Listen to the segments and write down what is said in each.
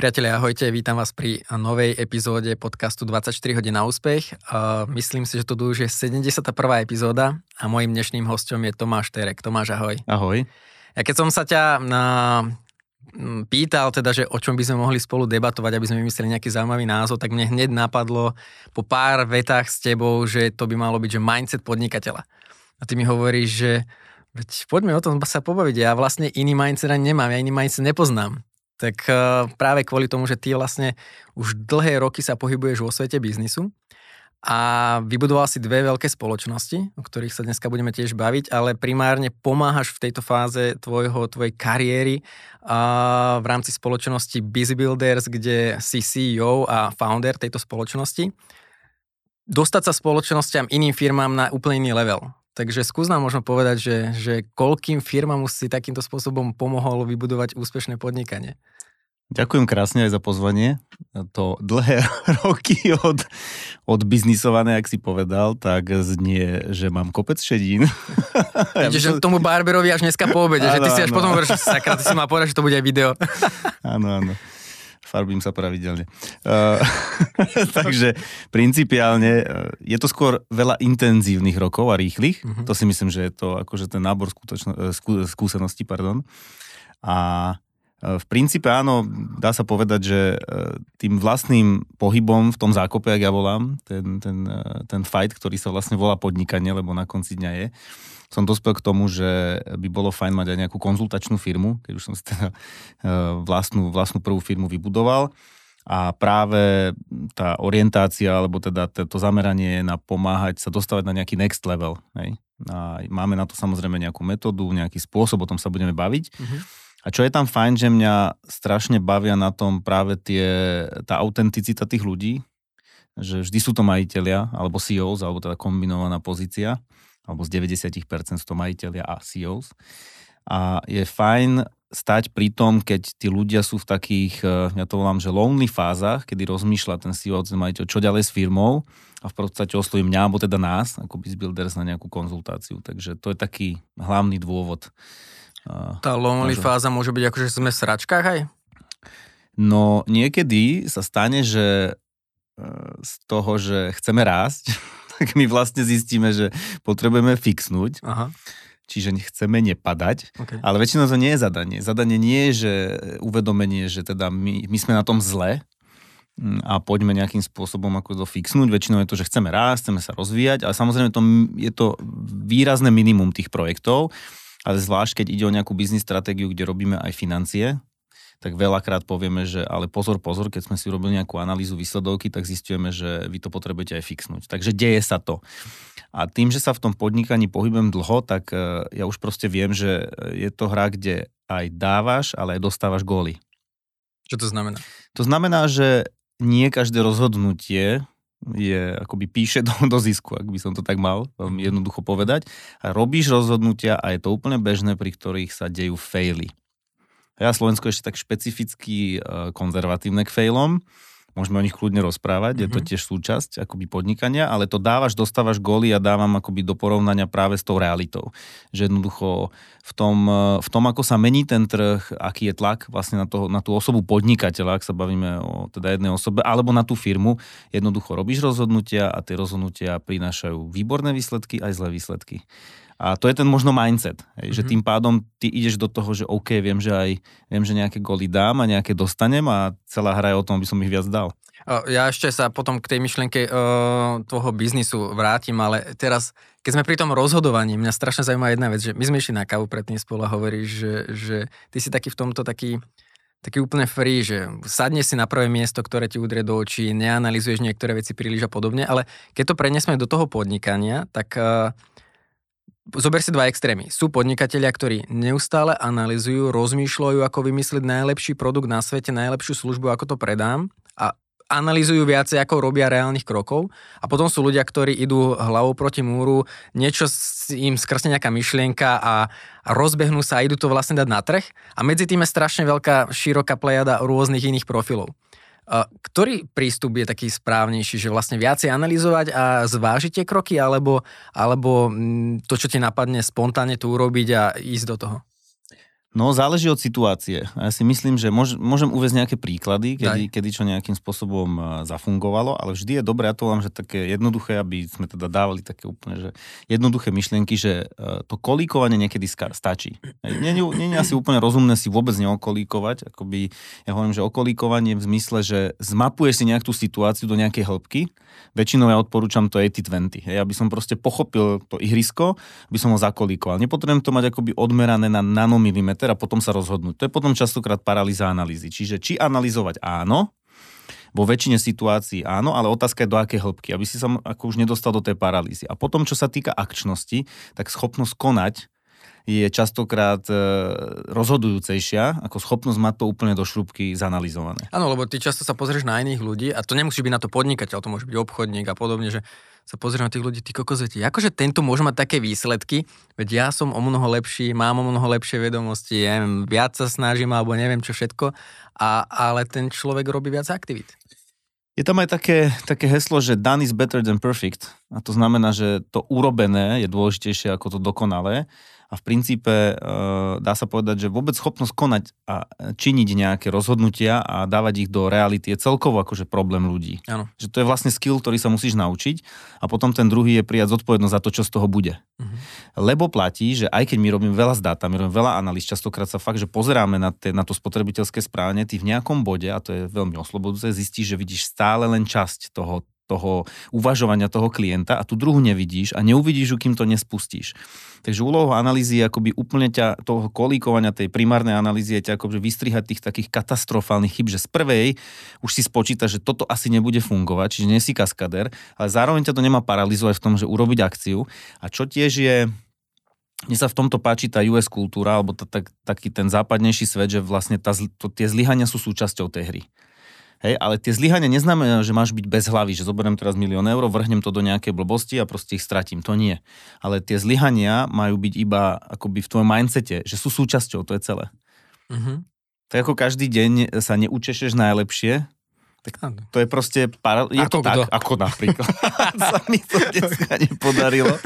Priatelia, ahojte, vítam vás pri novej epizóde podcastu 24 hodín na úspech. myslím si, že to už je 71. epizóda a mojim dnešným hostom je Tomáš Terek. Tomáš, ahoj. Ahoj. Ja keď som sa ťa na, pýtal, teda, že o čom by sme mohli spolu debatovať, aby sme vymysleli nejaký zaujímavý názov, tak mne hneď napadlo po pár vetách s tebou, že to by malo byť, že mindset podnikateľa. A ty mi hovoríš, že veď poďme o tom sa pobaviť. Ja vlastne iný mindset ani nemám, ja iný mindset nepoznám tak eh, práve kvôli tomu, že ty vlastne už dlhé roky sa pohybuješ vo svete biznisu a vybudoval si dve veľké spoločnosti, o ktorých sa dneska budeme tiež baviť, ale primárne pomáhaš v tejto fáze tvojho, tvojej kariéry a v rámci spoločnosti BizBuilders, kde si CEO a founder tejto spoločnosti, dostať sa spoločnosťam iným firmám na úplne iný level. Takže skús nám možno povedať, že, že koľkým firmám si takýmto spôsobom pomohol vybudovať úspešné podnikanie. Ďakujem krásne aj za pozvanie. To dlhé roky od, od biznisované, ak si povedal, tak znie, že mám kopec šedín. ja že tomu Barberovi až dneska po obede, že ty si až potom hovoríš, sakra, ty si mal povedať, že to bude aj video. áno, áno farbím sa pravidelne. Uh, takže principiálne uh, je to skôr veľa intenzívnych rokov a rýchlych. Uh-huh. To si myslím, že je to akože ten nábor skutočno, uh, skú, skúseností. Pardon. A v princípe áno, dá sa povedať, že tým vlastným pohybom v tom zákope, ak ja volám, ten, ten, ten fight, ktorý sa vlastne volá podnikanie, lebo na konci dňa je, som dospel k tomu, že by bolo fajn mať aj nejakú konzultačnú firmu, keď už som si teda eh, vlastnú, vlastnú prvú firmu vybudoval. A práve tá orientácia, alebo teda to zameranie na pomáhať sa dostávať na nejaký next level. Hej? A máme na to samozrejme nejakú metódu, nejaký spôsob, o tom sa budeme baviť. Uh-huh. A čo je tam fajn, že mňa strašne bavia na tom práve tie, tá autenticita tých ľudí, že vždy sú to majiteľia, alebo CEOs, alebo teda kombinovaná pozícia alebo z 90% sú to majiteľia a CEOs. A je fajn stať pri tom, keď tí ľudia sú v takých, eh, ja to volám, že lonely fázach, kedy rozmýšľa ten CEO, ten majiteľ, čo ďalej s firmou a v podstate osloví mňa, alebo teda nás, ako Builders na nejakú konzultáciu. Takže to je taký hlavný dôvod. Eh, Tá lonely môže... fáza môže byť ako, že sme v sračkách aj? No niekedy sa stane, že eh, z toho, že chceme rásť, tak my vlastne zistíme, že potrebujeme fixnúť. Aha. Čiže chceme nepadať, okay. ale väčšinou to nie je zadanie. Zadanie nie je, že uvedomenie, že teda my, my sme na tom zle, mm, a poďme nejakým spôsobom ako to fixnúť. Väčšinou je to, že chceme rásť, chceme sa rozvíjať, ale samozrejme to, je to výrazné minimum tých projektov, ale zvlášť keď ide o nejakú biznis stratégiu, kde robíme aj financie, tak veľakrát povieme, že ale pozor, pozor, keď sme si urobili nejakú analýzu výsledovky, tak zistujeme, že vy to potrebujete aj fixnúť. Takže deje sa to. A tým, že sa v tom podnikaní pohybujem dlho, tak e, ja už proste viem, že je to hra, kde aj dávaš, ale aj dostávaš góly. Čo to znamená? To znamená, že nie každé rozhodnutie je, akoby píše do, do zisku, ak by som to tak mal veľmi jednoducho povedať. A robíš rozhodnutia a je to úplne bežné, pri ktorých sa dejú faily. Ja Slovensko ešte tak špecificky e, konzervatívne k failom. Môžeme o nich kľudne rozprávať, mm-hmm. je to mhm. tiež súčasť akoby podnikania, ale to dávaš, dostávaš góly a dávam akoby do porovnania práve s tou realitou. Že jednoducho v tom, e, v tom, ako sa mení ten trh, aký je tlak vlastne na, toho, na tú osobu podnikateľa, ak sa bavíme o teda jednej osobe, alebo na tú firmu, jednoducho robíš rozhodnutia a tie rozhodnutia prinášajú výborné výsledky aj zlé výsledky. A to je ten možno mindset, hej, mm-hmm. že mhm. tým pádom ty ideš do toho, že OK, viem, že aj viem, že nejaké goly dám a nejaké dostanem a celá hra je o tom, aby som ich viac dal. Ja ešte sa potom k tej myšlienke uh, tvojho biznisu vrátim, ale teraz, keď sme pri tom rozhodovaní, mňa strašne zaujíma jedna vec, že my sme išli na kávu predtým spolu a hovoríš, že, že ty si taký v tomto taký taký úplne free, že sadne si na prvé miesto, ktoré ti udrie do očí, neanalizuješ niektoré veci príliš a podobne, ale keď to prenesme do toho podnikania, tak uh, Zober si dva extrémy. Sú podnikatelia, ktorí neustále analizujú, rozmýšľajú, ako vymyslieť najlepší produkt na svete, najlepšiu službu, ako to predám a analizujú viacej, ako robia reálnych krokov. A potom sú ľudia, ktorí idú hlavou proti múru, niečo im skrsne nejaká myšlienka a, a rozbehnú sa a idú to vlastne dať na trh. A medzi tým je strašne veľká, široká plejada rôznych iných profilov. Ktorý prístup je taký správnejší, že vlastne viacej analyzovať a zvážiť tie kroky, alebo, alebo mm, to, čo ti napadne spontánne tu urobiť a ísť do toho? No, záleží od situácie. A ja si myslím, že môž, môžem uvieť nejaké príklady, kedy, kedy čo nejakým spôsobom e, zafungovalo, ale vždy je dobré, ja to vám, že také jednoduché, aby sme teda dávali také úplne, že jednoduché myšlienky, že e, to kolíkovanie niekedy stačí. Je asi úplne rozumné si vôbec neokolíkovať, akoby, ja hovorím, že okolíkovanie v zmysle, že zmapuješ si nejakú situáciu do nejakej hĺbky, väčšinou ja odporúčam to 80-20. Ja by som proste pochopil to ihrisko, by som ho zakolíkoval. Nepotrebujem to mať akoby odmerané na nanomilimetr a potom sa rozhodnúť. To je potom častokrát paralýza analýzy. Čiže či analyzovať áno, vo väčšine situácií áno, ale otázka je do akej hĺbky, aby si sa ako už nedostal do tej paralýzy. A potom, čo sa týka akčnosti, tak schopnosť konať je častokrát e, rozhodujúcejšia ako schopnosť mať to úplne do šrubky zanalizované. Áno, lebo ty často sa pozrieš na iných ľudí a to nemusí byť na to podnikateľ, to môže byť obchodník a podobne, že sa pozrieš na tých ľudí, ty kokos, akože tento môže mať také výsledky, veď ja som o mnoho lepší, mám o mnoho lepšie vedomosti, ja neviem, viac sa snažím alebo neviem čo všetko, a, ale ten človek robí viac aktivít. Je tam aj také, také heslo, že done is better than perfect. A to znamená, že to urobené je dôležitejšie ako to dokonalé a v princípe e, dá sa povedať, že vôbec schopnosť konať a činiť nejaké rozhodnutia a dávať ich do reality je celkovo akože problém ľudí. Ano. Že to je vlastne skill, ktorý sa musíš naučiť a potom ten druhý je prijať zodpovednosť za to, čo z toho bude. Uh-huh. Lebo platí, že aj keď my robíme veľa s dátami, robíme veľa analýz, častokrát sa fakt, že pozeráme na, te, na to spotrebiteľské správanie, ty v nejakom bode, a to je veľmi oslobodujúce, zistíš, že vidíš stále len časť toho, toho uvažovania toho klienta a tú druhú nevidíš a neuvidíš ju, kým to nespustíš. Takže úlohou analýzy je akoby úplne ťa, toho kolíkovania tej primárnej analýzy je ťa akoby vystrihať tých takých katastrofálnych chyb, že z prvej už si spočíta, že toto asi nebude fungovať, čiže nie si kaskader, ale zároveň ťa to nemá paralizovať v tom, že urobiť akciu. A čo tiež je mne sa v tomto páči tá US kultúra, alebo tá, tak, taký ten západnejší svet, že vlastne tá, to, tie zlyhania sú súčasťou tej hry. Hej, ale tie zlyhania neznamená, že máš byť bez hlavy, že zoberiem teraz milión eur, vrhnem to do nejakej blbosti a proste ich stratím. To nie. Ale tie zlyhania majú byť iba akoby v tvojom mindsete, že sú súčasťou, to je celé. Mm-hmm. Tak ako každý deň sa neučešeš najlepšie, tak to je proste... Para... Je ako to tak, ako napríklad. sa mi to dneska nepodarilo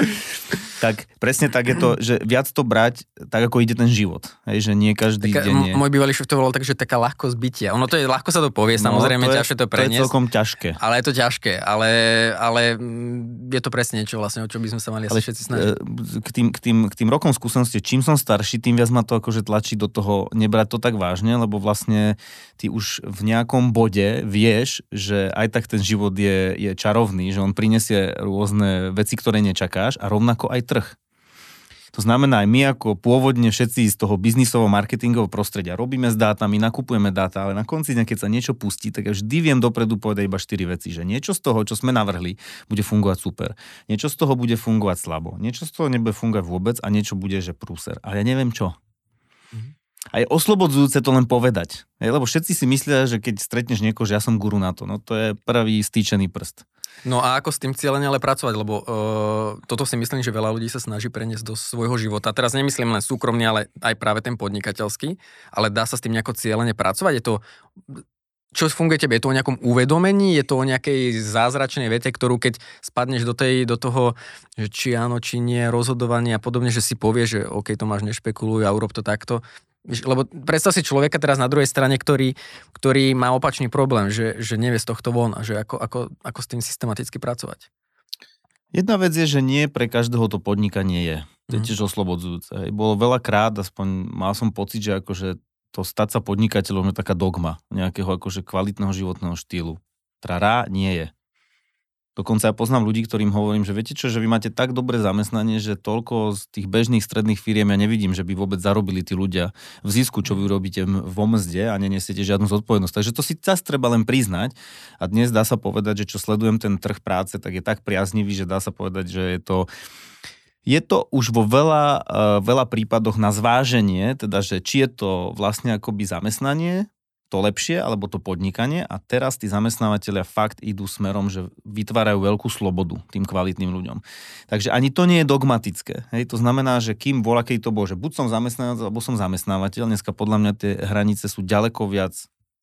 tak presne tak je to, že viac to brať tak, ako ide ten život. Hej, že nie každý Taká, deň je... Môj bývalý šéf to volal tak, že taká ľahkosť bytia. Ono to je, ľahko sa to povie, no, samozrejme, to je, ťažšie to preniesť. To je celkom ťažké. Ale je to ťažké, ale, ale mm, je to presne niečo vlastne, o čo by sme sa mali ale, všetci snažiť. E, k tým, k, tým, k tým rokom skúsenosti, čím som starší, tým viac ma to akože tlačí do toho nebrať to tak vážne, lebo vlastne ty už v nejakom bode vieš, že aj tak ten život je, je čarovný, že on prinesie rôzne veci, ktoré nečakáš a rovnako aj trh. To znamená, aj my ako pôvodne všetci z toho biznisovo marketingového prostredia robíme s dátami, nakupujeme dáta, ale na konci dňa, keď sa niečo pustí, tak ja vždy viem dopredu povedať iba 4 veci, že niečo z toho, čo sme navrhli, bude fungovať super. Niečo z toho bude fungovať slabo. Niečo z toho nebude fungovať vôbec a niečo bude, že prúser. A ja neviem čo. A je oslobodzujúce to len povedať. Lebo všetci si myslia, že keď stretneš niekoho, že ja som guru na to. No to je prvý stýčený prst. No a ako s tým cieľene ale pracovať, lebo uh, toto si myslím, že veľa ľudí sa snaží preniesť do svojho života. Teraz nemyslím len súkromný, ale aj práve ten podnikateľský, ale dá sa s tým nejako cieľene pracovať. Je to čo funguje tebe? Je to o nejakom uvedomení? Je to o nejakej zázračnej vete, ktorú keď spadneš do, tej, do toho, že či áno, či nie, rozhodovanie a podobne, že si povieš, že OK, to máš nešpekuluj a urob to takto. Lebo predstav si človeka teraz na druhej strane, ktorý, ktorý má opačný problém, že, že nevie z tohto von a že ako, ako, ako s tým systematicky pracovať. Jedna vec je, že nie pre každého to podnikanie je. To je mhm. tiež oslobodzujúce. Bolo veľa krát, aspoň mal som pocit, že akože to stať sa podnikateľom je taká dogma nejakého akože kvalitného životného štýlu. Trará nie je. Dokonca ja poznám ľudí, ktorým hovorím, že viete čo, že vy máte tak dobré zamestnanie, že toľko z tých bežných stredných firiem ja nevidím, že by vôbec zarobili tí ľudia v zisku, čo vy robíte v omzde a nenesiete žiadnu zodpovednosť. Takže to si čas treba len priznať. A dnes dá sa povedať, že čo sledujem ten trh práce, tak je tak priaznivý, že dá sa povedať, že je to je to už vo veľa, eh, veľa prípadoch na zváženie, teda, že či je to vlastne akoby zamestnanie, to lepšie, alebo to podnikanie a teraz tí zamestnávateľia fakt idú smerom, že vytvárajú veľkú slobodu tým kvalitným ľuďom. Takže ani to nie je dogmatické. Hej? To znamená, že kým voľa, keď to bolo, že buď som zamestnávateľ, alebo som zamestnávateľ, dneska podľa mňa tie hranice sú ďaleko viac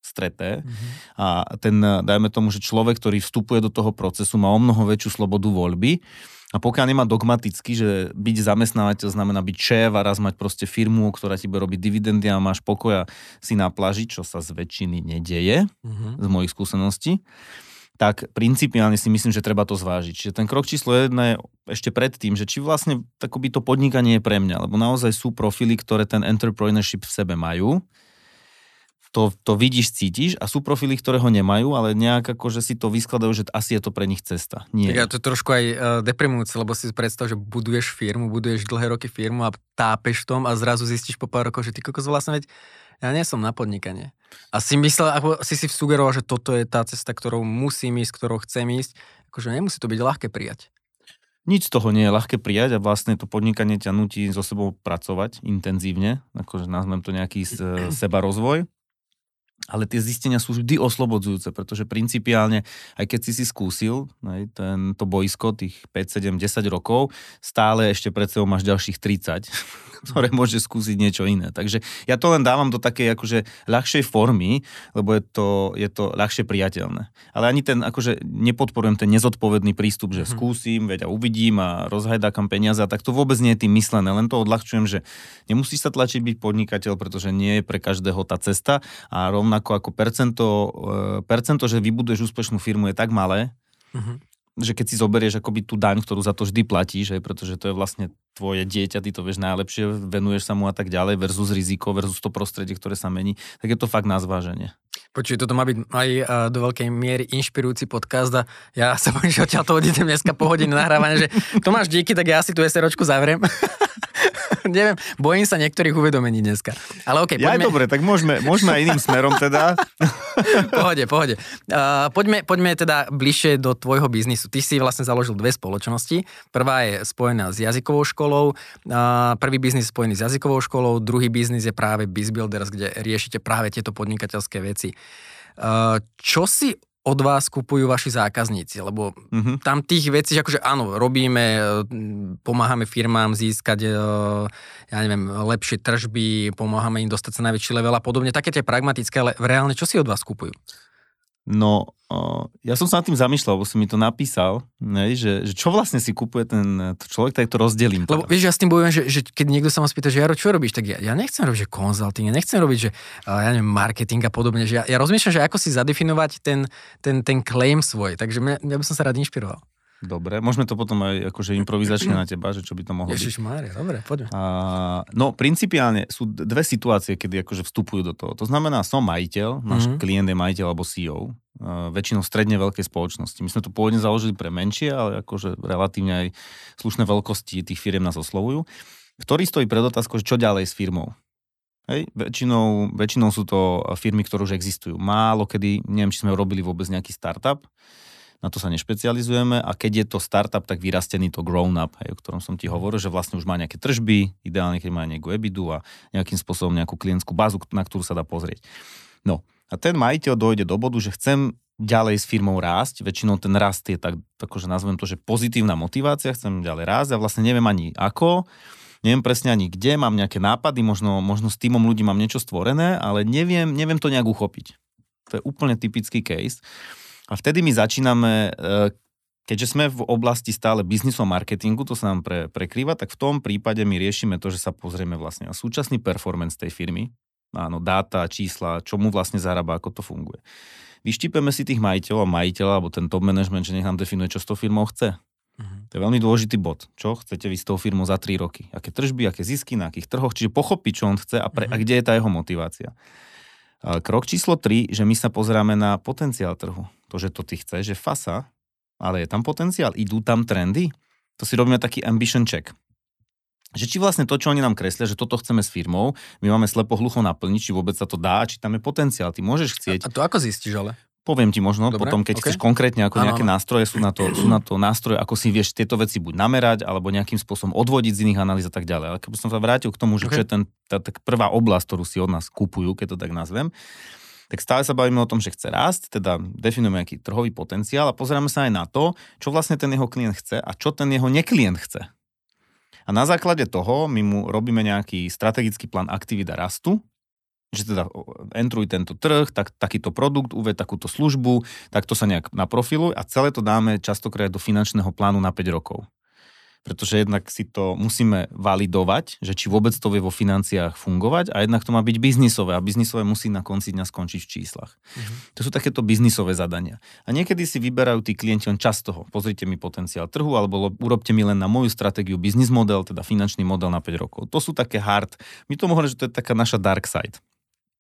streté mm-hmm. a ten, dajme tomu, že človek, ktorý vstupuje do toho procesu, má o mnoho väčšiu slobodu voľby a pokiaľ nemá dogmaticky, že byť zamestnávateľ znamená byť šéf a raz mať proste firmu, ktorá ti bude robiť dividendy a máš pokoja si na pláži, čo sa z väčšiny nedeje, mm-hmm. z mojich skúseností, tak principiálne si myslím, že treba to zvážiť. Čiže ten krok číslo jedna je ešte pred tým, že či vlastne takoby to podnikanie je pre mňa, lebo naozaj sú profily, ktoré ten entrepreneurship v sebe majú to, to vidíš, cítiš a sú profily, ktoré ho nemajú, ale nejak ako, že si to vyskladajú, že asi je to pre nich cesta. Nie. Tak ja to trošku aj uh, deprimujúce, lebo si predstav, že buduješ firmu, buduješ dlhé roky firmu a tápeš v tom a zrazu zistíš po pár rokoch, že ty kokos vlastne veď ja nie som na podnikanie. A si myslel, ako si si sugeroval, že toto je tá cesta, ktorou musím ísť, ktorou chcem ísť. Akože nemusí to byť ľahké prijať. Nič z toho nie je ľahké prijať a vlastne to podnikanie ťa nutí so sebou pracovať intenzívne, akože nazvem to nejaký seba rozvoj ale tie zistenia sú vždy oslobodzujúce, pretože principiálne, aj keď si si skúsil aj, tento boisko, tých 5, 7, 10 rokov, stále ešte pred sebou máš ďalších 30, ktoré môže skúsiť niečo iné. Takže ja to len dávam do takej akože ľahšej formy, lebo je to, je to ľahšie priateľné. Ale ani ten, akože nepodporujem ten nezodpovedný prístup, že mm-hmm. skúsim, veď a uvidím a rozhajdákam peniaze, tak to vôbec nie je tým myslené, len to odľahčujem, že nemusíš sa tlačiť byť podnikateľ, pretože nie je pre každého tá cesta a rovnako ako percento, e, percento že vybuduješ úspešnú firmu je tak malé, mm-hmm že keď si zoberieš akoby tú daň, ktorú za to vždy platíš, aj, pretože to je vlastne tvoje dieťa, ty to vieš najlepšie, venuješ sa mu a tak ďalej, versus riziko, versus to prostredie, ktoré sa mení, tak je to fakt na zváženie. Počuj, toto má byť aj do veľkej miery inšpirujúci podcast a ja sa bojím, že odtiaľ to odídem dneska po hodine nahrávania, že Tomáš, díky, tak ja si tú SROčku zavriem. Neviem, bojím sa niektorých uvedomení dneska. Ale okay, poďme... Ja, dobre, tak môžeme, môžeme aj iným smerom teda. pohode, pohode. Uh, poďme, poďme teda bližšie do tvojho biznisu. Ty si vlastne založil dve spoločnosti. Prvá je spojená s jazykovou školou, uh, prvý biznis spojený s jazykovou školou, druhý biznis je práve BizBuilders, kde riešite práve tieto podnikateľské veci. Uh, čo si od vás kupujú vaši zákazníci, lebo mm-hmm. tam tých vecí, akože áno, robíme, e, pomáhame firmám získať, e, ja neviem, lepšie tržby, pomáhame im dostať sa na väčší level a podobne, také tie pragmatické, ale reálne čo si od vás kupujú? No, ja som sa nad tým zamýšľal, lebo si mi to napísal, ne, že, že čo vlastne si kupuje ten človek, tak to rozdelím. Lebo vieš, ja s tým bojujem, že, že keď niekto sa ma spýta, že Jaro, čo robíš, tak ja, ja nechcem robiť, že konzulting, ja nechcem robiť, že ja neviem, marketing a podobne, že ja, ja rozmýšľam, že ako si zadefinovať ten, ten, ten claim svoj, takže mňa, ja by som sa rád inšpiroval. Dobre, môžeme to potom aj akože improvizačne na teba, že čo by to mohlo Ježiš byť. Mária, dobre, poďme. A, no, principiálne sú dve situácie, kedy akože vstupujú do toho. To znamená, som majiteľ, náš mm-hmm. klient je majiteľ alebo CEO, a väčšinou stredne veľkej spoločnosti. My sme to pôvodne založili pre menšie, ale akože relatívne aj slušné veľkosti tých firiem nás oslovujú, ktorý stojí pred otázkou, že čo ďalej s firmou. Hej, väčšinou, väčšinou sú to firmy, ktoré už existujú. Málo kedy, neviem, či sme robili vôbec nejaký startup, na to sa nešpecializujeme a keď je to startup, tak vyrastený to grown up, hej, o ktorom som ti hovoril, že vlastne už má nejaké tržby, ideálne keď má nejakú ebidu a nejakým spôsobom nejakú klientskú bázu, na ktorú sa dá pozrieť. No a ten majiteľ dojde do bodu, že chcem ďalej s firmou rásť. Väčšinou ten rast je tak, akože nazvem to, že pozitívna motivácia, chcem ďalej rásť a vlastne neviem ani ako, neviem presne ani kde, mám nejaké nápady, možno, možno s týmom ľudí mám niečo stvorené, ale neviem, neviem to nejak uchopiť. To je úplne typický case. A vtedy my začíname, e, keďže sme v oblasti stále biznisu a marketingu, to sa nám pre, prekrýva, tak v tom prípade my riešime to, že sa pozrieme vlastne na súčasný performance tej firmy, áno, dáta, čísla, čo mu vlastne zarába, ako to funguje. Vyštípeme si tých majiteľov a majiteľa, alebo ten top management, že nech nám definuje, čo s tou firmou chce. Uh-huh. To je veľmi dôležitý bod. Čo chcete vy s tou firmou za 3 roky? Aké tržby, aké zisky, na akých trhoch, čiže pochopiť, čo on chce a, pre, uh-huh. a kde je tá jeho motivácia. Krok číslo 3, že my sa pozeráme na potenciál trhu. To, že to ty chceš, že fasa, ale je tam potenciál, idú tam trendy. To si robíme taký ambition check. Že či vlastne to, čo oni nám kreslia, že toto chceme s firmou, my máme slepo hlucho naplniť, či vôbec sa to dá, či tam je potenciál. Ty môžeš chcieť. A to ako zistíš ale? Poviem ti možno Dobre, potom, keď okay. chceš konkrétne, ako ano, nejaké ano. nástroje, sú na, to, sú na to nástroje, ako si vieš tieto veci buď namerať, alebo nejakým spôsobom odvodiť z iných analýz a tak ďalej. Ale keby som sa vrátil k tomu, že okay. čo je ten, tá, tá prvá oblasť, ktorú si od nás kupujú, keď to tak nazvem, tak stále sa bavíme o tom, že chce rásť, teda definujeme nejaký trhový potenciál a pozeráme sa aj na to, čo vlastne ten jeho klient chce a čo ten jeho neklient chce. A na základe toho my mu robíme nejaký strategický plán aktivita rastu, že teda entruj tento trh, tak, takýto produkt, uved takúto službu, tak to sa nejak naprofiluj a celé to dáme častokrát do finančného plánu na 5 rokov pretože jednak si to musíme validovať, že či vôbec to vie vo financiách fungovať a jednak to má byť biznisové a biznisové musí na konci dňa skončiť v číslach. Mm-hmm. To sú takéto biznisové zadania. A niekedy si vyberajú tí klienti len čas toho. Pozrite mi potenciál trhu alebo urobte mi len na moju stratégiu biznis model, teda finančný model na 5 rokov. To sú také hard. My to hovoríme, že to je taká naša dark side.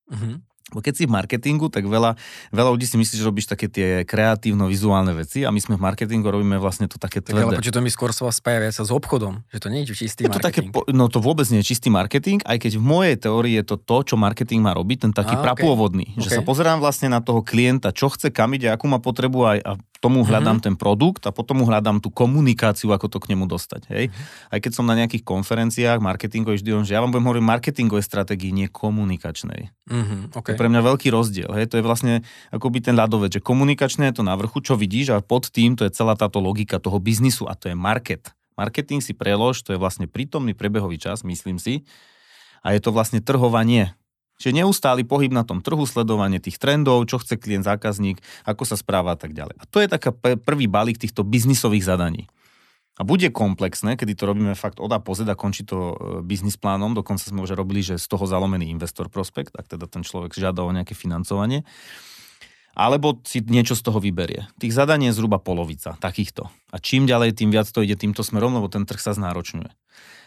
Mm-hmm. Bo keď si v marketingu, tak veľa, veľa ľudí si myslí, že robíš také tie kreatívno-vizuálne veci a my sme v marketingu robíme vlastne to také tvrdé. Ale počuť, to mi skôr sa spája sa s obchodom, že to nie je čistý je to marketing. Také, no to vôbec nie je čistý marketing, aj keď v mojej teórii je to to, čo marketing má robiť, ten taký a, prapôvodný. Okay. Že sa pozerám vlastne na toho klienta, čo chce, kam ide, akú má potrebu aj, a tomu hľadám mm-hmm. ten produkt a potom mu hľadám tú komunikáciu, ako to k nemu dostať. Hej? Mm-hmm. Aj keď som na nejakých konferenciách marketingových vždy že ja vám budem hovoriť marketingovej stratégii, nie komunikačnej. Mm-hmm. Okay. To je pre mňa veľký rozdiel. Hej? To je vlastne akoby ten ľadovec, že komunikačné je to na vrchu, čo vidíš a pod tým to je celá táto logika toho biznisu a to je market. Marketing si prelož, to je vlastne prítomný prebehový čas, myslím si. A je to vlastne trhovanie. Čiže neustály pohyb na tom trhu, sledovanie tých trendov, čo chce klient, zákazník, ako sa správa a tak ďalej. A to je taká prvý balík týchto biznisových zadaní. A bude komplexné, kedy to robíme fakt od a po a končí to e, biznis plánom, dokonca sme už robili, že z toho zalomený investor prospekt, ak teda ten človek žiada o nejaké financovanie. Alebo si niečo z toho vyberie. Tých zadaní je zhruba polovica takýchto. A čím ďalej, tým viac to ide týmto smerom, lebo ten trh sa znáročňuje.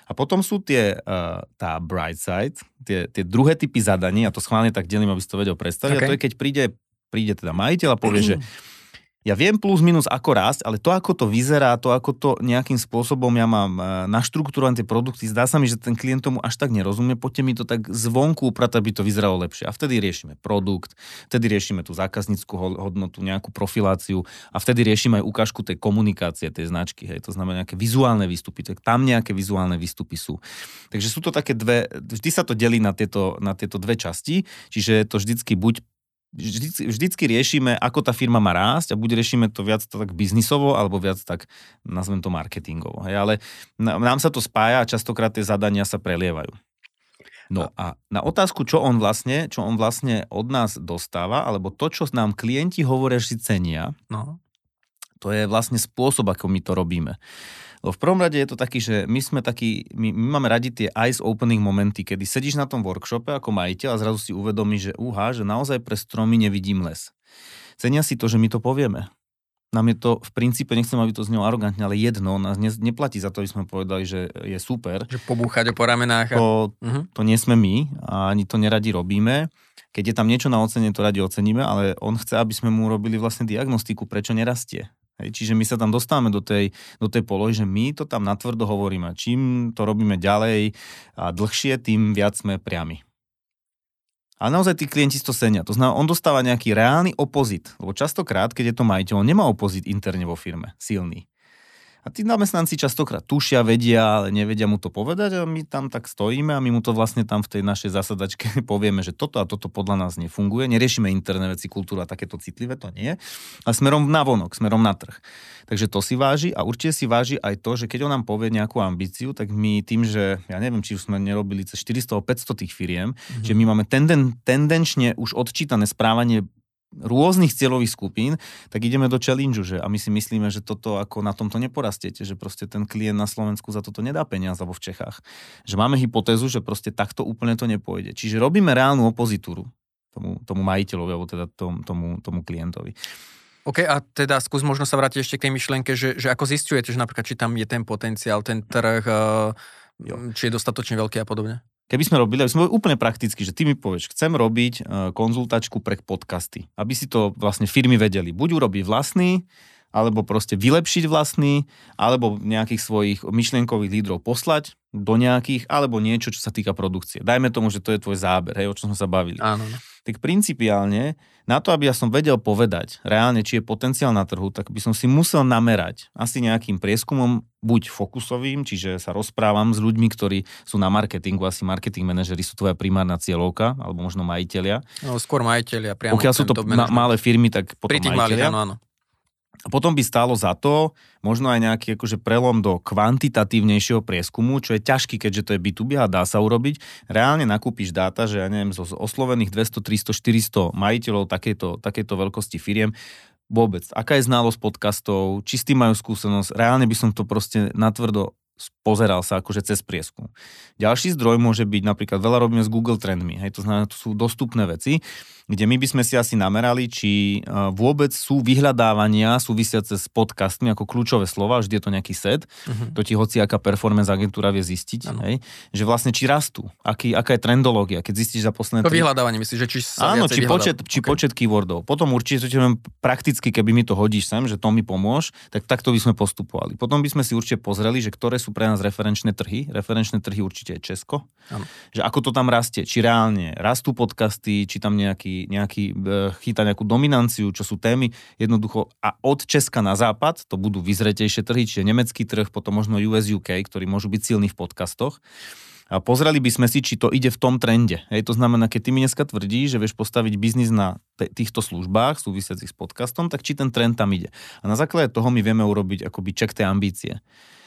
A potom sú tie, uh, tá bright side, tie, tie druhé typy zadaní, a to schválne tak delím, aby si to vedel predstaviť. Okay. A to je, keď príde, príde teda majiteľ a povie, že ja viem plus minus ako rásť, ale to ako to vyzerá, to ako to nejakým spôsobom ja mám e, naštruktúrované tie produkty, zdá sa mi, že ten klient tomu až tak nerozumie, poďte mi to tak zvonku upratať, aby to vyzeralo lepšie. A vtedy riešime produkt, vtedy riešime tú zákazníckú hodnotu, nejakú profiláciu a vtedy riešime aj ukážku tej komunikácie, tej značky, hej, to znamená nejaké vizuálne výstupy, tak tam nejaké vizuálne výstupy sú. Takže sú to také dve, vždy sa to delí na tieto, na tieto dve časti, čiže je to vždycky buď vždy, vždycky riešime, ako tá firma má rásť a buď riešime to viac tak biznisovo, alebo viac tak, nazvem to marketingovo. Hej, ale nám sa to spája a častokrát tie zadania sa prelievajú. No a na otázku, čo on vlastne, čo on vlastne od nás dostáva, alebo to, čo nám klienti hovoria, že si cenia, no. to je vlastne spôsob, ako my to robíme. Lebo v prvom rade je to taký, že my sme takí, my, my máme radi tie eyes opening momenty, kedy sedíš na tom workshope ako majiteľ a zrazu si uvedomíš, že uha, že naozaj pre stromy nevidím les. Cenia si to, že my to povieme. Nám je to v princípe, nechcem, aby to znelo arogantne, ale jedno, nás ne, neplatí za to, aby sme povedali, že je super. Že pobúchať po ramenách. A... To, uh-huh. to nie sme my a ani to neradi robíme. Keď je tam niečo na ocenie, to radi oceníme, ale on chce, aby sme mu robili vlastne diagnostiku, prečo nerastie. Hej, čiže my sa tam dostávame do tej, do tej polohy, že my to tam natvrdo hovoríme. Čím to robíme ďalej a dlhšie, tým viac sme priami. A naozaj tí klienti to senia. To znamená, on dostáva nejaký reálny opozit. Lebo častokrát, keď je to majiteľ, on nemá opozit interne vo firme, silný. A tí zamestnanci častokrát tušia, vedia, ale nevedia mu to povedať a my tam tak stojíme a my mu to vlastne tam v tej našej zasadačke povieme, že toto a toto podľa nás nefunguje. Neriešime interné veci, kultúra, takéto citlivé, to nie. A smerom na vonok, smerom na trh. Takže to si váži a určite si váži aj to, že keď on nám povie nejakú ambíciu, tak my tým, že ja neviem, či už sme nerobili cez 400-500 tých firiem, mm-hmm. že my máme tenden, tendenčne už odčítané správanie rôznych cieľových skupín, tak ideme do challenge, že a my si myslíme, že toto ako na tomto neporastiete, že proste ten klient na Slovensku za toto nedá peniaz alebo v Čechách. Že máme hypotézu, že proste takto úplne to nepôjde. Čiže robíme reálnu opozitúru tomu, tomu majiteľovi alebo teda tomu, tomu, tomu klientovi. OK, a teda skús možno sa vrátiť ešte k tej myšlienke, že, že ako zistujete, že napríklad, či tam je ten potenciál, ten trh, jo. či je dostatočne veľký a podobne? Keby sme robili, aby sme boli úplne prakticky, že ty mi povieš, chcem robiť e, konzultačku pre podcasty, aby si to vlastne firmy vedeli. Buď urobiť vlastný, alebo proste vylepšiť vlastný, alebo nejakých svojich myšlienkových lídrov poslať do nejakých, alebo niečo, čo sa týka produkcie. Dajme tomu, že to je tvoj záber, hej, o čom sme sa bavili. Áno. No. Tak principiálne, na to, aby ja som vedel povedať reálne, či je potenciál na trhu, tak by som si musel namerať asi nejakým prieskumom, buď fokusovým, čiže sa rozprávam s ľuďmi, ktorí sú na marketingu, asi marketing manažery sú tvoja primárna cieľovka, alebo možno majiteľia. No, skôr majiteľia. Priamo Pokiaľ sú to ma- malé firmy, tak potom majiteľia. Malých, áno, áno potom by stálo za to možno aj nejaký akože prelom do kvantitatívnejšieho prieskumu, čo je ťažký, keďže to je B2B a dá sa urobiť. Reálne nakúpiš dáta, že ja neviem, zo oslovených 200, 300, 400 majiteľov takéto, takéto veľkosti firiem, vôbec, aká je znalosť podcastov, či s tým majú skúsenosť, reálne by som to proste natvrdo pozeral sa akože cez prieskum. Ďalší zdroj môže byť napríklad, veľa robíme s Google Trendmi, hej, to znamená, to sú dostupné veci, kde my by sme si asi namerali, či e, vôbec sú vyhľadávania súvisiace s podcastmi ako kľúčové slova, vždy je to nejaký set, uh-huh. to ti hoci aká performance agentúra vie zistiť, hej, že vlastne či rastú, aký, aká je trendológia, keď zistíš za posledné... To tri... vyhľadávanie myslíš, že či sa Áno, či počet, či okay. počet keywordov. Potom určite, prakticky, keby mi to hodíš sem, že to mi pomôž, tak takto by sme postupovali. Potom by sme si určite pozreli, že ktoré sú pre nás referenčné trhy. Referenčné trhy určite je Česko. Ano. Že ako to tam rastie, či reálne rastú podcasty, či tam nejaký nejaký, e, chýta nejakú dominanciu, čo sú témy, jednoducho a od Česka na západ to budú vyzretejšie trhy, čiže nemecký trh, potom možno US UK, ktorí môžu byť silní v podcastoch. A pozreli by sme si, či to ide v tom trende. Hej, to znamená, keď ty mi dneska tvrdíš, že vieš postaviť biznis na t- týchto službách súvisiacich s podcastom, tak či ten trend tam ide. A na základe toho my vieme urobiť akoby check tej ambície.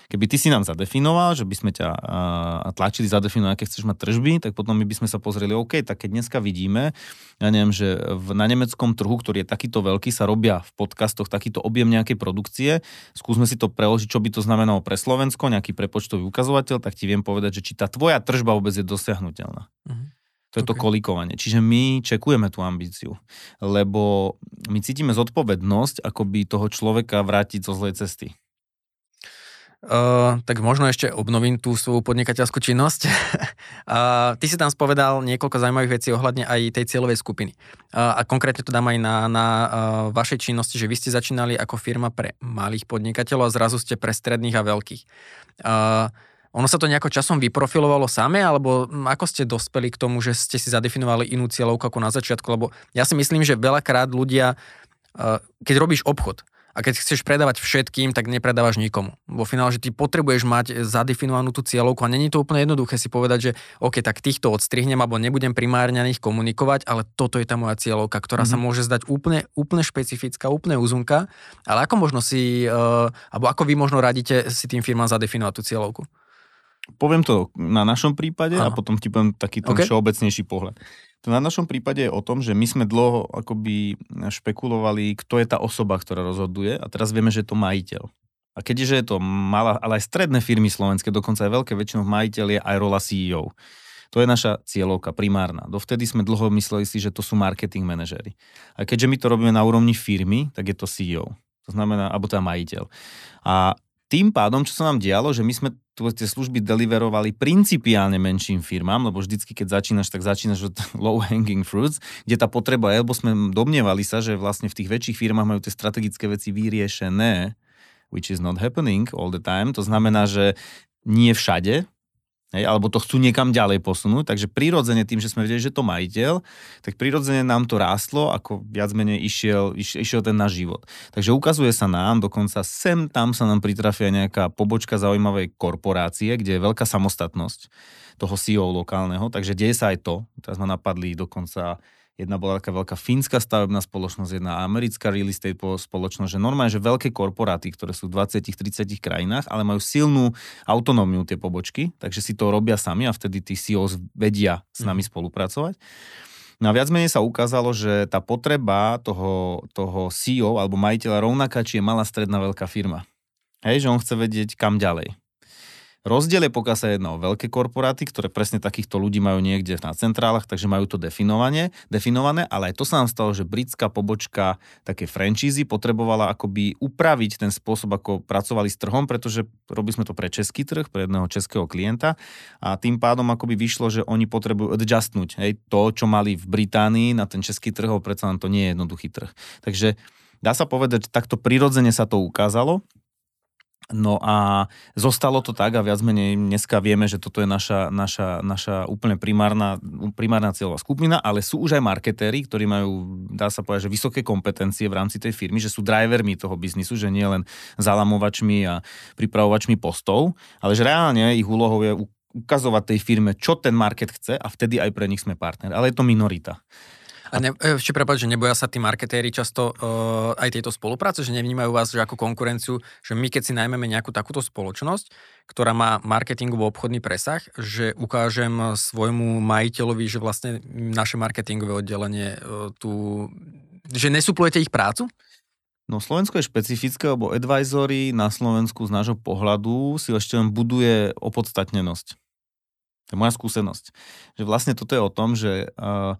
Keby ty si nám zadefinoval, že by sme ťa uh, tlačili zadefinovať, aké chceš mať tržby, tak potom my by sme sa pozreli, OK, tak keď dneska vidíme, ja neviem, že v, na nemeckom trhu, ktorý je takýto veľký, sa robia v podcastoch takýto objem nejakej produkcie, skúsme si to preložiť, čo by to znamenalo pre Slovensko, nejaký prepočtový ukazovateľ, tak ti viem povedať, že či tá tvoja tržba vôbec je dosiahnutelná. Uh-huh. To je okay. to kolikovanie. Čiže my čekujeme tú ambíciu, lebo my cítime zodpovednosť, ako by toho človeka vrátiť zo zlej cesty. Uh, tak možno ešte obnovím tú svoju podnikateľskú činnosť. uh, ty si tam spovedal niekoľko zaujímavých vecí ohľadne aj tej cieľovej skupiny. Uh, a konkrétne to dám aj na, na uh, vašej činnosti, že vy ste začínali ako firma pre malých podnikateľov a zrazu ste pre stredných a veľkých. Uh, ono sa to nejako časom vyprofilovalo samé, alebo ako ste dospeli k tomu, že ste si zadefinovali inú cieľovku ako na začiatku? Lebo ja si myslím, že veľakrát ľudia, keď robíš obchod, a keď chceš predávať všetkým, tak nepredávaš nikomu. Vo finále, že ty potrebuješ mať zadefinovanú tú cieľovku a není to úplne jednoduché si povedať, že OK, tak týchto odstrihnem alebo nebudem primárne na nich komunikovať, ale toto je tá moja cieľovka, ktorá mm-hmm. sa mhm. môže zdať úplne, úplne špecifická, úplne uzunka, ale ako možno si, uh, alebo ako vy možno radíte si tým firmám zadefinovať tú cieľovku? Poviem to na našom prípade ano. a potom ti poviem taký ten okay. všeobecnejší pohľad. To na našom prípade je o tom, že my sme dlho akoby špekulovali, kto je tá osoba, ktorá rozhoduje a teraz vieme, že je to majiteľ. A keďže je to malá, ale aj stredné firmy slovenské, dokonca aj veľké, väčšinou majiteľ je aj rola CEO. To je naša cieľovka primárna. Dovtedy sme dlho mysleli si, že to sú marketing manažery. A keďže my to robíme na úrovni firmy, tak je to CEO. To znamená, alebo teda majiteľ. A tým pádom, čo sa nám dialo, že my sme tie služby deliverovali principiálne menším firmám, lebo vždycky, keď začínaš, tak začínaš od low hanging fruits, kde tá potreba je, lebo sme domnievali sa, že vlastne v tých väčších firmách majú tie strategické veci vyriešené, which is not happening all the time. To znamená, že nie všade, Hej, alebo to chcú niekam ďalej posunúť, takže prirodzene tým, že sme vedeli, že to majiteľ, tak prirodzene nám to rástlo, ako viac menej išiel, iš, išiel ten náš život. Takže ukazuje sa nám, dokonca sem tam sa nám pritrafia nejaká pobočka zaujímavej korporácie, kde je veľká samostatnosť toho CEO lokálneho, takže deje sa aj to. Teraz ma napadli dokonca Jedna bola taká veľká fínska stavebná spoločnosť, jedna americká real estate spoločnosť, že normálne, že veľké korporáty, ktoré sú v 20-30 krajinách, ale majú silnú autonómiu tie pobočky, takže si to robia sami a vtedy tí CEOs vedia s nami mm. spolupracovať. No a viac menej sa ukázalo, že tá potreba toho, toho CEO alebo majiteľa rovnaká, či je malá, stredná, veľká firma. Hej, že on chce vedieť kam ďalej. Rozdiel je, pokiaľ sa jedná o veľké korporáty, ktoré presne takýchto ľudí majú niekde na centrálach, takže majú to definované, definované, ale aj to sa nám stalo, že britská pobočka také franchízy potrebovala akoby upraviť ten spôsob, ako pracovali s trhom, pretože robili sme to pre český trh, pre jedného českého klienta a tým pádom akoby vyšlo, že oni potrebujú adjustnúť hej, to, čo mali v Británii na ten český trh, predsa nám to nie je jednoduchý trh. Takže dá sa povedať, že takto prirodzene sa to ukázalo No a zostalo to tak a viac menej dneska vieme, že toto je naša, naša, naša úplne primárna, primárna cieľová skupina, ale sú už aj marketéri, ktorí majú, dá sa povedať, že vysoké kompetencie v rámci tej firmy, že sú drivermi toho biznisu, že nie len zalamovačmi a pripravovačmi postov, ale že reálne ich úlohou je ukazovať tej firme, čo ten market chce a vtedy aj pre nich sme partner. Ale je to minorita. A ne, ešte prepáč, že neboja sa tí marketéri často uh, aj tejto spolupráce, že nevnímajú vás že ako konkurenciu, že my keď si najmeme nejakú takúto spoločnosť, ktorá má marketingový obchodný presah, že ukážem svojmu majiteľovi, že vlastne naše marketingové oddelenie uh, tu, že nesuplujete ich prácu? No Slovensko je špecifické, lebo advisory na Slovensku z nášho pohľadu si ešte len buduje opodstatnenosť. To je moja skúsenosť. Že vlastne toto je o tom, že uh,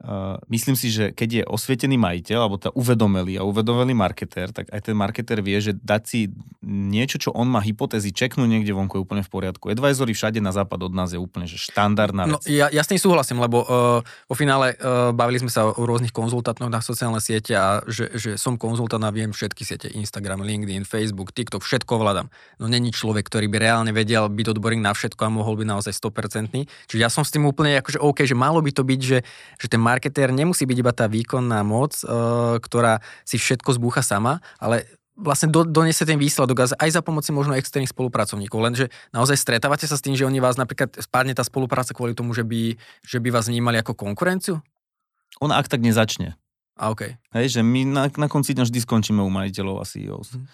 Uh, myslím si, že keď je osvietený majiteľ, alebo tá uvedomelý a uvedomelý marketér, tak aj ten marketér vie, že dať si niečo, čo on má hypotézy, čeknúť niekde vonku je úplne v poriadku. Advisory všade na západ od nás je úplne že štandardná no, vec. No, ja, ja s tým súhlasím, lebo uh, vo finále uh, bavili sme sa o, o rôznych konzultantoch na sociálne siete a že, že som konzultant a viem všetky siete, Instagram, LinkedIn, Facebook, TikTok, všetko ovládam. No není človek, ktorý by reálne vedel byť odborník na všetko a mohol byť naozaj 100%. Čiže ja som s tým úplne akože OK, že malo by to byť, že, že ten marketér nemusí byť iba tá výkonná moc, uh, ktorá si všetko zbúcha sama, ale vlastne do, donese ten výsledok aj za pomoci možno externých spolupracovníkov. Lenže naozaj stretávate sa s tým, že oni vás napríklad spadne tá spolupráca kvôli tomu, že by, že by vás vnímali ako konkurenciu? On ak tak nezačne. A okay. Hej, že my na, na konci dňa vždy skončíme u majiteľov a CEOs. Hmm.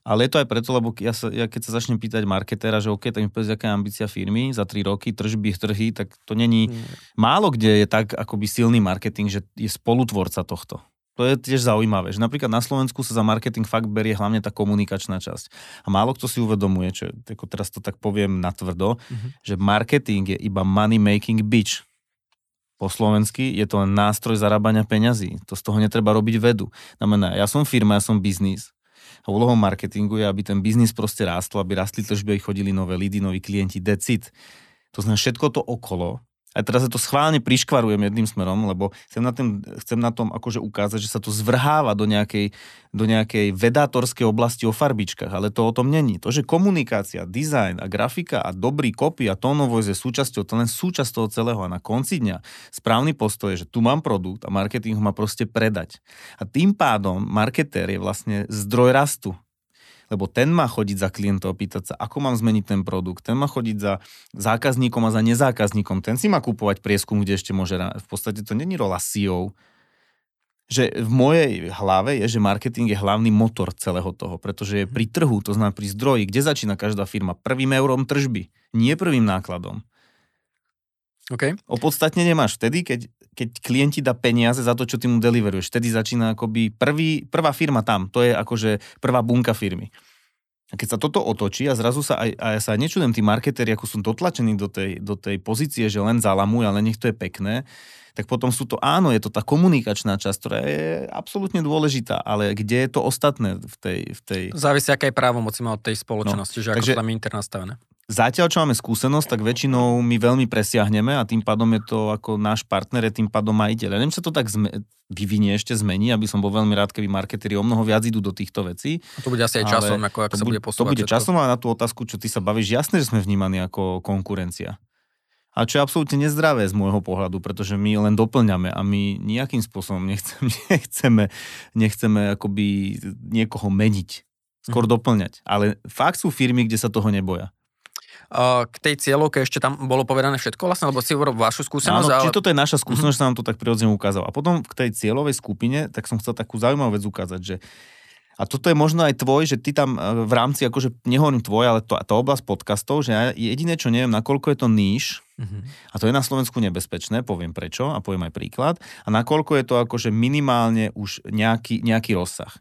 Ale je to aj preto, lebo ja, sa, ja keď sa začnem pýtať marketéra, že OK, tak mi povedz, aká je ambícia firmy za 3 roky, tržby, trhy, tak to není... Mm. Málo kde je tak akoby silný marketing, že je spolutvorca tohto. To je tiež zaujímavé, že napríklad na Slovensku sa za marketing fakt berie hlavne tá komunikačná časť. A málo kto si uvedomuje, čo ako teraz to tak poviem natvrdo, mm-hmm. že marketing je iba money making bitch. Po slovensky je to len nástroj zarábania peňazí. To z toho netreba robiť vedu. Znamená, ja som firma, ja som biznis a úlohou marketingu je, aby ten biznis proste rástol, aby rastli tržby, aby chodili nové lídy, noví klienti, decit. To znamená, všetko to okolo a teraz sa to schválne priškvarujem jedným smerom, lebo chcem na, tým, chcem na tom akože ukázať, že sa to zvrháva do nejakej, do nejakej vedátorskej oblasti o farbičkách, ale to o tom není. To, že komunikácia, dizajn a grafika a dobrý kopy a tónovosť je súčasťou, to len súčasť toho celého a na konci dňa správny postoj je, že tu mám produkt a marketing ho má proste predať. A tým pádom marketér je vlastne zdroj rastu lebo ten má chodiť za klientov, pýtať sa, ako mám zmeniť ten produkt, ten má chodiť za zákazníkom a za nezákazníkom, ten si má kúpovať prieskum, kde ešte môže, v podstate to není rola CEO, že v mojej hlave je, že marketing je hlavný motor celého toho, pretože je pri trhu, to znamená pri zdroji, kde začína každá firma? Prvým eurom tržby, nie prvým nákladom. Okay. Opodstatne nemáš vtedy, keď, keď klient ti dá peniaze za to, čo ty mu deliveruješ. Vtedy začína akoby prvý, prvá firma tam. To je akože prvá bunka firmy. A keď sa toto otočí a zrazu sa aj, a ja sa nečudem, tí marketéri, ako sú dotlačení do tej, do tej pozície, že len zalamujú, ale nech to je pekné, tak potom sú to, áno, je to tá komunikačná časť, ktorá je absolútne dôležitá, ale kde je to ostatné v tej... V tej... Závisí, aká je právomoci má od tej spoločnosti, no, že ako takže, tam je internastavené. Zatiaľ, čo máme skúsenosť, tak väčšinou my veľmi presiahneme a tým pádom je to ako náš partner, je tým pádom majiteľ. Ja neviem, sa to tak zme- vyvinie, ešte zmení, aby som bol veľmi rád, keby marketeri o mnoho viac idú do týchto vecí. A to bude asi aj časom, ako, ako sa bude posúvať. To bude časom a na tú otázku, čo ty sa bavíš, jasné, že sme vnímaní ako konkurencia. A čo je absolútne nezdravé z môjho pohľadu, pretože my len doplňame a my nejakým spôsobom nechceme, nechceme, nechceme akoby niekoho meniť, skôr mm. doplňať. Ale fakt sú firmy, kde sa toho neboja k tej cieľovke ešte tam bolo povedané všetko vlastne, lebo si urobil vašu skúsenosť. Áno, ale... či toto je naša skúsenosť, mm-hmm. sa nám to tak prirodzene ukázalo. A potom k tej cieľovej skupine, tak som chcel takú zaujímavú vec ukázať, že a toto je možno aj tvoj, že ty tam e, v rámci, akože nehovorím tvoj, ale to, tá oblasť podcastov, že ja jediné, čo neviem, nakoľko je to níž, mm-hmm. a to je na Slovensku nebezpečné, poviem prečo a poviem aj príklad, a nakoľko je to akože minimálne už nejaký, nejaký rozsah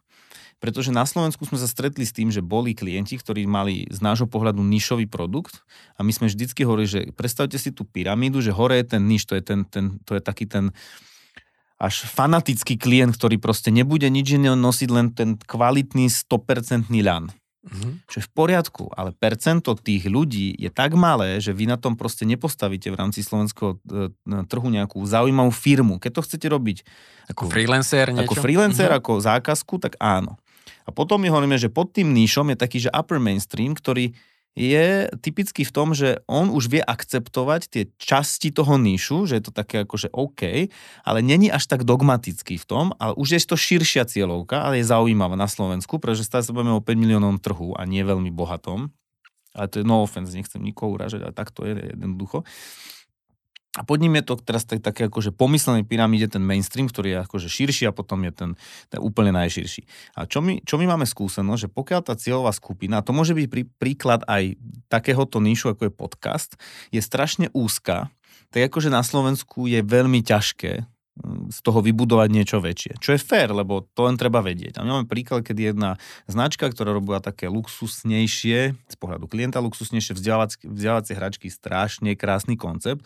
pretože na Slovensku sme sa stretli s tým, že boli klienti, ktorí mali z nášho pohľadu nišový produkt a my sme vždycky hovorili, že predstavte si tú pyramídu, že hore je ten niš, to je, ten, ten, to je taký ten až fanatický klient, ktorý proste nebude nič iné nosiť, len ten kvalitný 100% ľan. Mm-hmm. Čo je v poriadku, ale percento tých ľudí je tak malé, že vy na tom proste nepostavíte v rámci slovenského e, trhu nejakú zaujímavú firmu. Keď to chcete robiť ako, ako freelancer, niečo? ako freelancer, mm-hmm. ako zákazku, tak áno. A potom my hovoríme, že pod tým níšom je taký, že upper mainstream, ktorý je typický v tom, že on už vie akceptovať tie časti toho níšu, že je to také akože OK, ale není až tak dogmatický v tom, ale už je to širšia cieľovka, ale je zaujímavá na Slovensku, pretože stále sa bavíme o 5 miliónom trhu a nie veľmi bohatom. Ale to je no offense, nechcem nikoho uražať, ale tak to je jednoducho. A pod ním je to teraz tak, také akože pomyslenej pyramíde ten mainstream, ktorý je akože širší a potom je ten, ten úplne najširší. A čo my, čo my máme skúsenosť, že pokiaľ tá cieľová skupina, to môže byť prí, príklad aj takéhoto níšu, ako je podcast, je strašne úzka, tak akože na Slovensku je veľmi ťažké z toho vybudovať niečo väčšie. Čo je fér, lebo to len treba vedieť. A máme príklad, keď jedna značka, ktorá robila také luxusnejšie, z pohľadu klienta luxusnejšie vzdelávacie hračky, strašne krásny koncept,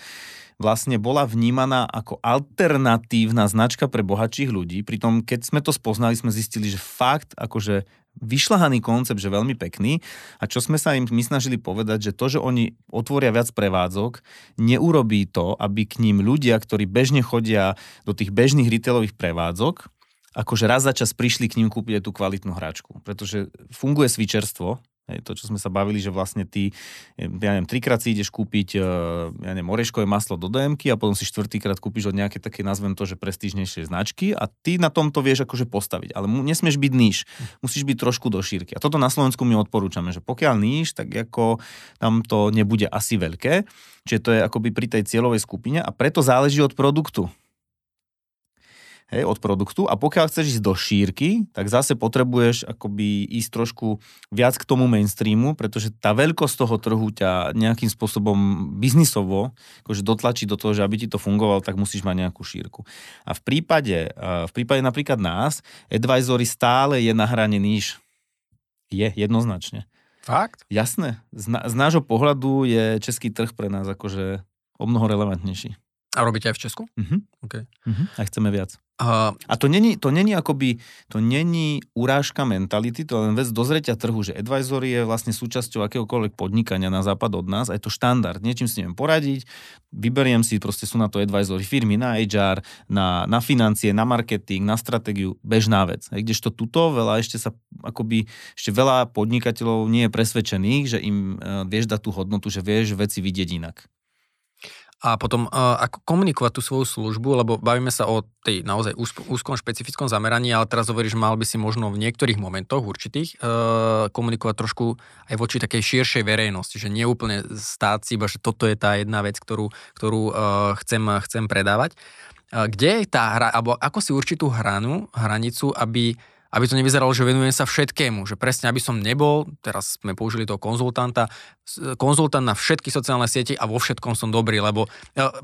vlastne bola vnímaná ako alternatívna značka pre bohatších ľudí. Pritom, keď sme to spoznali, sme zistili, že fakt akože vyšľahaný koncept, že veľmi pekný. A čo sme sa im my snažili povedať, že to, že oni otvoria viac prevádzok, neurobí to, aby k ním ľudia, ktorí bežne chodia do tých bežných retailových prevádzok, akože raz za čas prišli k ním kúpiť tú kvalitnú hračku. Pretože funguje switcherstvo, Hej, to, čo sme sa bavili, že vlastne ty, ja neviem, trikrát si ideš kúpiť, e, ja neviem, oreškové maslo do dm a potom si štvrtýkrát kúpiš od nejaké také, nazvem to, že prestížnejšie značky a ty na tomto vieš akože postaviť. Ale mu, nesmieš byť níž, musíš byť trošku do šírky. A toto na Slovensku my odporúčame, že pokiaľ níž, tak ako tam to nebude asi veľké, čiže to je akoby pri tej cieľovej skupine a preto záleží od produktu hej, od produktu a pokiaľ chceš ísť do šírky, tak zase potrebuješ akoby ísť trošku viac k tomu mainstreamu, pretože tá veľkosť toho trhu ťa nejakým spôsobom biznisovo akože dotlačí do toho, že aby ti to fungovalo, tak musíš mať nejakú šírku. A v prípade, v prípade napríklad nás, advisory stále je na hrane níž. Je, jednoznačne. Fakt? Jasné. Z, na, z nášho pohľadu je český trh pre nás akože o mnoho relevantnejší. A robíte aj v Česku? Uh-huh. Okay. Uh-huh. A chceme viac. Uh, a to není, to není akoby, to není urážka mentality, to je len vec dozretia trhu, že advisory je vlastne súčasťou akéhokoľvek podnikania na západ od nás a je to štandard. Niečím si neviem poradiť, vyberiem si, proste sú na to advisory firmy, na HR, na, na financie, na marketing, na stratégiu, bežná vec. A kdežto tuto veľa ešte sa, akoby, ešte veľa podnikateľov nie je presvedčených, že im uh, vieš dať tú hodnotu, že vieš veci vidieť inak a potom ako komunikovať tú svoju službu, lebo bavíme sa o tej naozaj úzkom špecifickom zameraní, ale teraz hovoríš, mal by si možno v niektorých momentoch určitých uh, komunikovať trošku aj voči takej širšej verejnosti, že nie úplne stáť si iba, že toto je tá jedna vec, ktorú, ktorú uh, chcem, chcem predávať. Uh, kde je tá hra, alebo ako si určitú hranu, hranicu, aby aby to nevyzeralo, že venujem sa všetkému, že presne, aby som nebol, teraz sme použili toho konzultanta, konzultant na všetky sociálne siete a vo všetkom som dobrý, lebo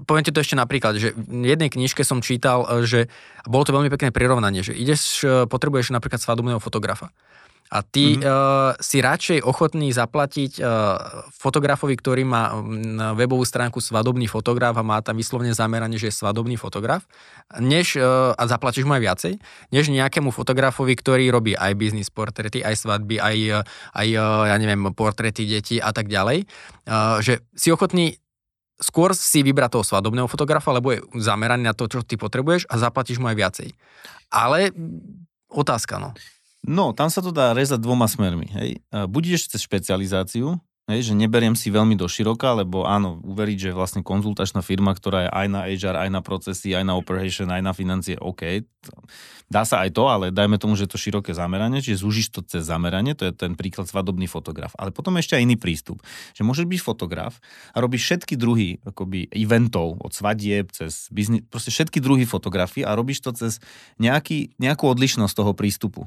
poviem ti to ešte napríklad, že v jednej knižke som čítal, že bolo to veľmi pekné prirovnanie, že ideš, potrebuješ napríklad svadobného fotografa a ty mm-hmm. uh, si radšej ochotný zaplatiť uh, fotografovi, ktorý má um, webovú stránku svadobný fotograf a má tam vyslovne zameranie, že je svadobný fotograf, než, uh, a zaplatíš mu aj viacej, než nejakému fotografovi, ktorý robí aj biznis portrety, aj svadby, aj, aj ja neviem, portrety detí a tak ďalej. Uh, že si ochotný skôr si vybrať toho svadobného fotografa, lebo je zameraný na to, čo ty potrebuješ a zaplatíš mu aj viacej. Ale otázka, no. No, tam sa to dá rezať dvoma smermi. Hej. Buď ideš cez špecializáciu, hej, že neberiem si veľmi do široka, lebo áno, uveriť, že vlastne konzultačná firma, ktorá je aj na HR, aj na procesy, aj na operation, aj na financie, OK. Dá sa aj to, ale dajme tomu, že je to široké zameranie, čiže zúžiš to cez zameranie, to je ten príklad svadobný fotograf. Ale potom ešte aj iný prístup, že môžeš byť fotograf a robíš všetky druhy akoby eventov, od svadieb cez biznis, proste všetky druhy fotografie a robíš to cez nejaký, nejakú odlišnosť toho prístupu.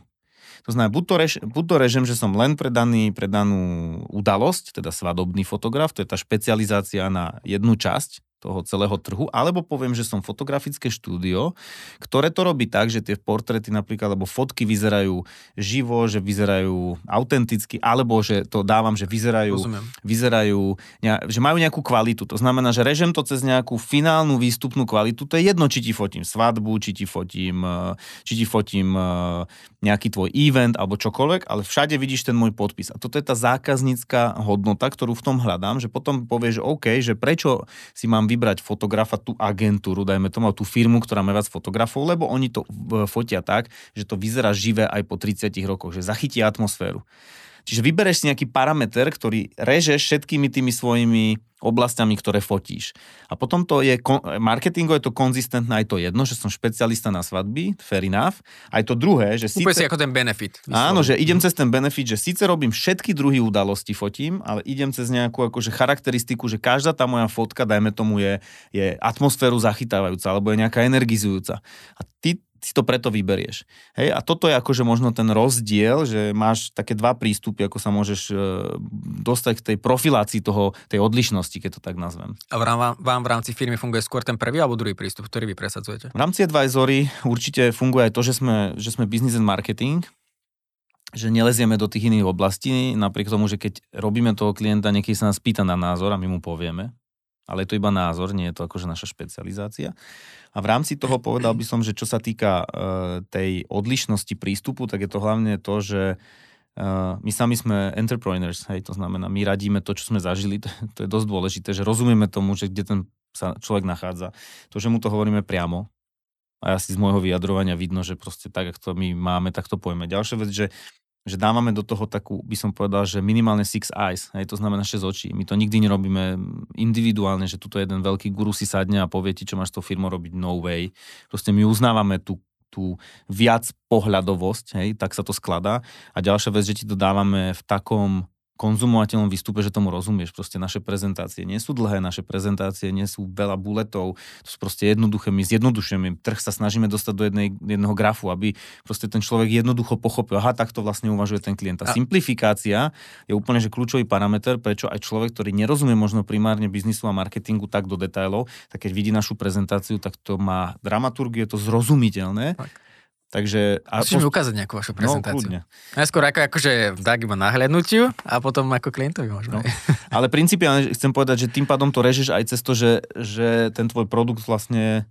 To znamená, buď to, rež, buď to režim, že som len pre, daný, pre danú udalosť, teda svadobný fotograf, to je tá špecializácia na jednu časť toho celého trhu, alebo poviem, že som fotografické štúdio, ktoré to robí tak, že tie portrety napríklad, alebo fotky vyzerajú živo, že vyzerajú autenticky, alebo že to dávam, že vyzerajú, vyzerajú že majú nejakú kvalitu. To znamená, že režem to cez nejakú finálnu výstupnú kvalitu. To je jedno, či ti fotím svadbu, či ti fotím, eh, či ti fotím eh, nejaký tvoj event alebo čokoľvek, ale všade vidíš ten môj podpis. A toto je tá zákaznícka hodnota, ktorú v tom hľadám, že potom povieš, že OK, že prečo si mám vybrať fotografa, tú agentúru, dajme tomu, tú firmu, ktorá má viac fotografov, lebo oni to fotia tak, že to vyzerá živé aj po 30 rokoch, že zachytí atmosféru. Čiže vybereš si nejaký parameter, ktorý režeš všetkými tými svojimi oblastiami, ktoré fotíš. A potom to je, marketingo je to konzistentné aj to jedno, že som špecialista na svadby, fair enough. Aj to druhé, že síce... si ako ten benefit. Vyslovene. Áno, že idem cez ten benefit, že síce robím všetky druhy udalosti, fotím, ale idem cez nejakú akože charakteristiku, že každá tá moja fotka, dajme tomu, je, je atmosféru zachytávajúca, alebo je nejaká energizujúca. A ty si to preto vyberieš. Hej, a toto je akože možno ten rozdiel, že máš také dva prístupy, ako sa môžeš e, dostať k tej profilácii toho, tej odlišnosti, keď to tak nazvem. A vám, vám v rámci firmy funguje skôr ten prvý alebo druhý prístup, ktorý vy presadzujete? V rámci advisory určite funguje aj to, že sme, že sme business and marketing, že nelezieme do tých iných oblastí, napriek tomu, že keď robíme toho klienta, niekedy sa nás pýta na názor a my mu povieme, ale je to iba názor, nie je to akože naša špecializácia. A v rámci toho povedal by som, že čo sa týka uh, tej odlišnosti prístupu, tak je to hlavne to, že uh, my sami sme entrepreneurs, hej, to znamená, my radíme to, čo sme zažili, to, to je dosť dôležité, že rozumieme tomu, že kde ten sa človek nachádza. To, že mu to hovoríme priamo, a asi z môjho vyjadrovania vidno, že proste tak, ako to my máme, tak to pojme. Ďalšia vec, že že dávame do toho takú, by som povedal, že minimálne six eyes, hej, to znamená 6 očí. My to nikdy nerobíme individuálne, že tuto jeden veľký guru si sadne a povie ti, čo máš s tou robiť, no way. Proste my uznávame tú, tú viac pohľadovosť, hej, tak sa to skladá. A ďalšia vec, že ti to dávame v takom konzumovateľnom výstupe, že tomu rozumieš. Proste naše prezentácie nie sú dlhé, naše prezentácie nie sú veľa buletov, to sú proste jednoduché, my zjednodušujeme. Trh sa snažíme dostať do jednej, jedného grafu, aby proste ten človek jednoducho pochopil, aha, takto vlastne uvažuje ten klient. A, a simplifikácia je úplne že kľúčový parameter, prečo aj človek, ktorý nerozumie možno primárne biznisu a marketingu tak do detailov, tak keď vidí našu prezentáciu, tak to má dramaturgiu, je to zrozumiteľné. Tak Takže... A Musíš mi ukázať nejakú vašu no, prezentáciu. No, Najskôr ako, akože tak iba nahľadnutiu a potom ako klientovi možno. No. Ale principiálne chcem povedať, že tým pádom to režeš aj cez to, že, že ten tvoj produkt vlastne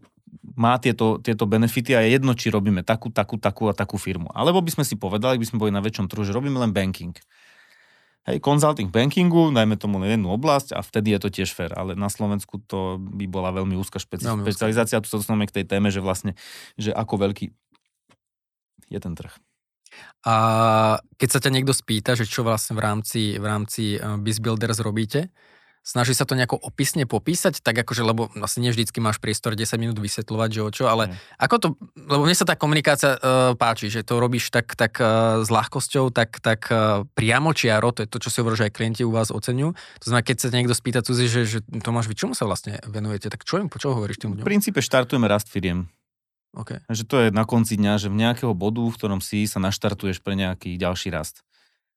má tieto, tieto benefity a je jedno, či robíme takú, takú, takú a takú firmu. Alebo by sme si povedali, by sme boli na väčšom trhu, že robíme len banking. Hej, consulting bankingu, dajme tomu len jednu oblasť a vtedy je to tiež fair, ale na Slovensku to by bola veľmi úzka špeci- veľmi špecializácia. Tu sa dostaneme k tej téme, že vlastne, že ako veľký je ten trh. A keď sa ťa niekto spýta, že čo vlastne v rámci, v rámci uh, BizBuilders robíte, snaží sa to nejako opisne popísať, tak akože, lebo asi nie vždycky máš priestor 10 minút vysvetľovať, že o čo, ale mm. ako to, lebo mne sa tá komunikácia uh, páči, že to robíš tak, tak uh, s ľahkosťou, tak, tak uh, priamo čiaro, to je to, čo si hovoríš, že aj klienti u vás oceňujú. To znamená, keď sa niekto spýta cudzí, že, že Tomáš, vy čomu sa vlastne venujete, tak čo im, po čo hovoríš tým ľuďom? V princípe štartujeme rast firiem. Okay. Že to je na konci dňa, že v nejakého bodu, v ktorom si sa naštartuješ pre nejaký ďalší rast.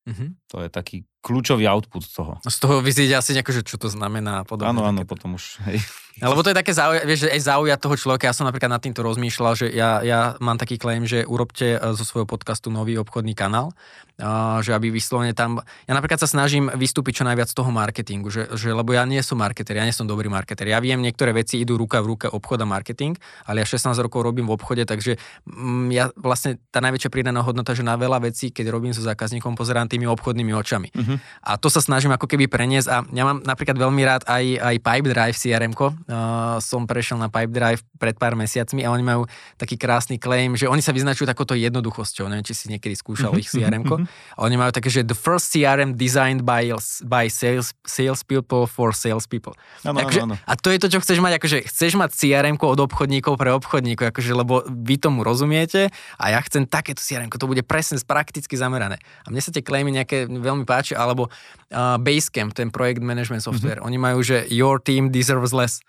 Mm-hmm. To je taký kľúčový output toho. Z toho vyzieť asi nejako, že čo to znamená a podobne. Áno, áno, potom už, hej. Lebo to je také zauja- vieš, že aj zaujať toho človeka. Ja som napríklad nad týmto rozmýšľal, že ja, ja mám taký claim, že urobte e, zo svojho podcastu nový obchodný kanál, a, že aby vyslovene tam... Ja napríklad sa snažím vystúpiť čo najviac z toho marketingu, že, že, lebo ja nie som marketer, ja nie som dobrý marketer. Ja viem, niektoré veci idú ruka v ruke obchod a marketing, ale ja 16 rokov robím v obchode, takže mm, ja vlastne tá najväčšia pridaná hodnota, že na veľa vecí, keď robím so zákazníkom, pozerám tými obchodnými očami. Uh-huh. A to sa snažím ako keby preniesť a ja mám napríklad veľmi rád aj, aj Pipedrive CRM-ko, uh, som prešiel na Pipedrive pred pár mesiacmi a oni majú taký krásny claim, že oni sa vyznačujú takouto jednoduchosťou. Neviem, či si niekedy skúšal mm-hmm. ich CRM. Mhm. A oni majú také, že the first CRM designed by, by sales, sales people for sales people. Ano, Takže, ano, ano. A to je to, čo chceš mať, akože chceš mať CRM od obchodníkov pre obchodníkov, akože, lebo vy tomu rozumiete a ja chcem takéto CRM, to bude presne prakticky zamerané. A mne sa tie claimy nejaké veľmi páči, alebo uh, Basecamp, ten projekt management software, mm-hmm. oni majú, že your team deserves less.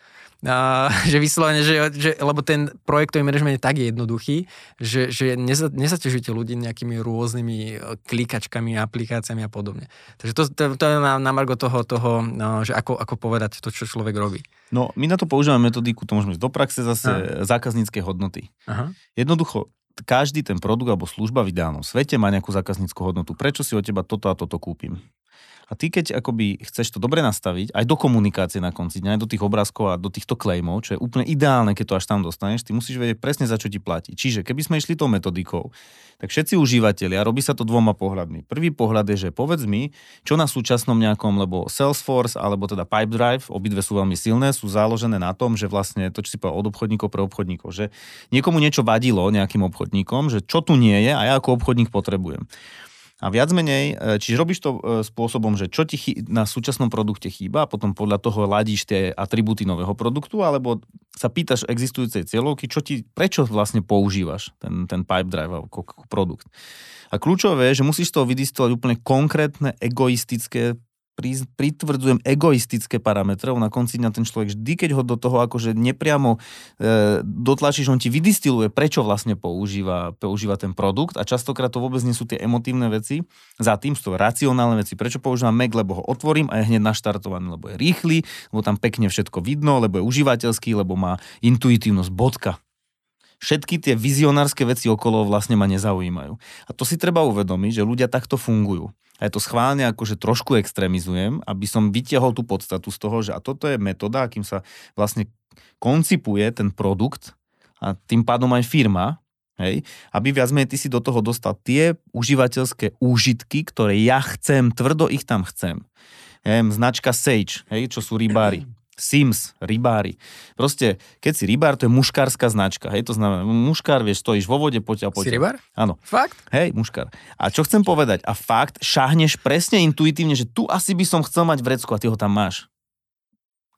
Uh, že vyslovene, že, že, lebo ten projektový manažment je tak jednoduchý, že, že neza, nezaťažujete ľudí nejakými rôznymi e, klikačkami, aplikáciami a podobne. Takže to, to, to je na, na margo toho, toho no, že ako, ako povedať to, čo človek robí. No, my na to používame metodiku, to môžeme ísť do praxe zase, Aha. zákaznícke hodnoty. Aha. Jednoducho, každý ten produkt alebo služba v ideálnom svete má nejakú zákazníckú hodnotu. Prečo si od teba toto a toto kúpim? A ty keď akoby chceš to dobre nastaviť, aj do komunikácie na konci dňa, aj do tých obrázkov a do týchto claimov, čo je úplne ideálne, keď to až tam dostaneš, ty musíš vedieť presne za čo ti platí. Čiže keby sme išli tou metodikou, tak všetci užívateľia, robí sa to dvoma pohľadmi. Prvý pohľad je, že povedz mi, čo na súčasnom nejakom, lebo Salesforce alebo teda Pipedrive, obidve sú veľmi silné, sú založené na tom, že vlastne to, čo si povedal, od obchodníkov pre obchodníkov, že niekomu niečo vadilo nejakým obchodníkom, že čo tu nie je a ja ako obchodník potrebujem. A viac menej, e, čiže robíš to e, spôsobom, že čo ti na súčasnom produkte chýba a potom podľa toho ladíš tie atribúty nového produktu, alebo sa pýtaš existujúcej cieľovky, čo ti, prečo vlastne používaš ten, ten pipe drive ako, produkt. A kľúčové je, že musíš toho vydistovať úplne konkrétne egoistické pritvrdzujem egoistické parametre, na konci dňa ten človek vždy, keď ho do toho akože nepriamo e, dotlačíš, on ti vydistiluje, prečo vlastne používa, používa ten produkt a častokrát to vôbec nie sú tie emotívne veci, za tým sú to racionálne veci, prečo používam Mac, lebo ho otvorím a je hneď naštartovaný, lebo je rýchly, lebo tam pekne všetko vidno, lebo je užívateľský, lebo má intuitívnosť, bodka všetky tie vizionárske veci okolo vlastne ma nezaujímajú. A to si treba uvedomiť, že ľudia takto fungujú. A ja to schválne akože trošku extrémizujem, aby som vytiahol tú podstatu z toho, že a toto je metóda, akým sa vlastne koncipuje ten produkt a tým pádom aj firma, hej, aby viac menej ty si do toho dostal tie užívateľské úžitky, ktoré ja chcem, tvrdo ich tam chcem. Viem, značka Sage, hej, čo sú rybári. Sims, rybári. Proste, keď si rybár, to je muškárska značka. Hej, to znamená, muškár, vieš, stojíš vo vode, poďa, poďa. Si rybár? Áno. Fakt? Hej, muškár. A čo chcem povedať? A fakt, šahneš presne intuitívne, že tu asi by som chcel mať vrecku a ty ho tam máš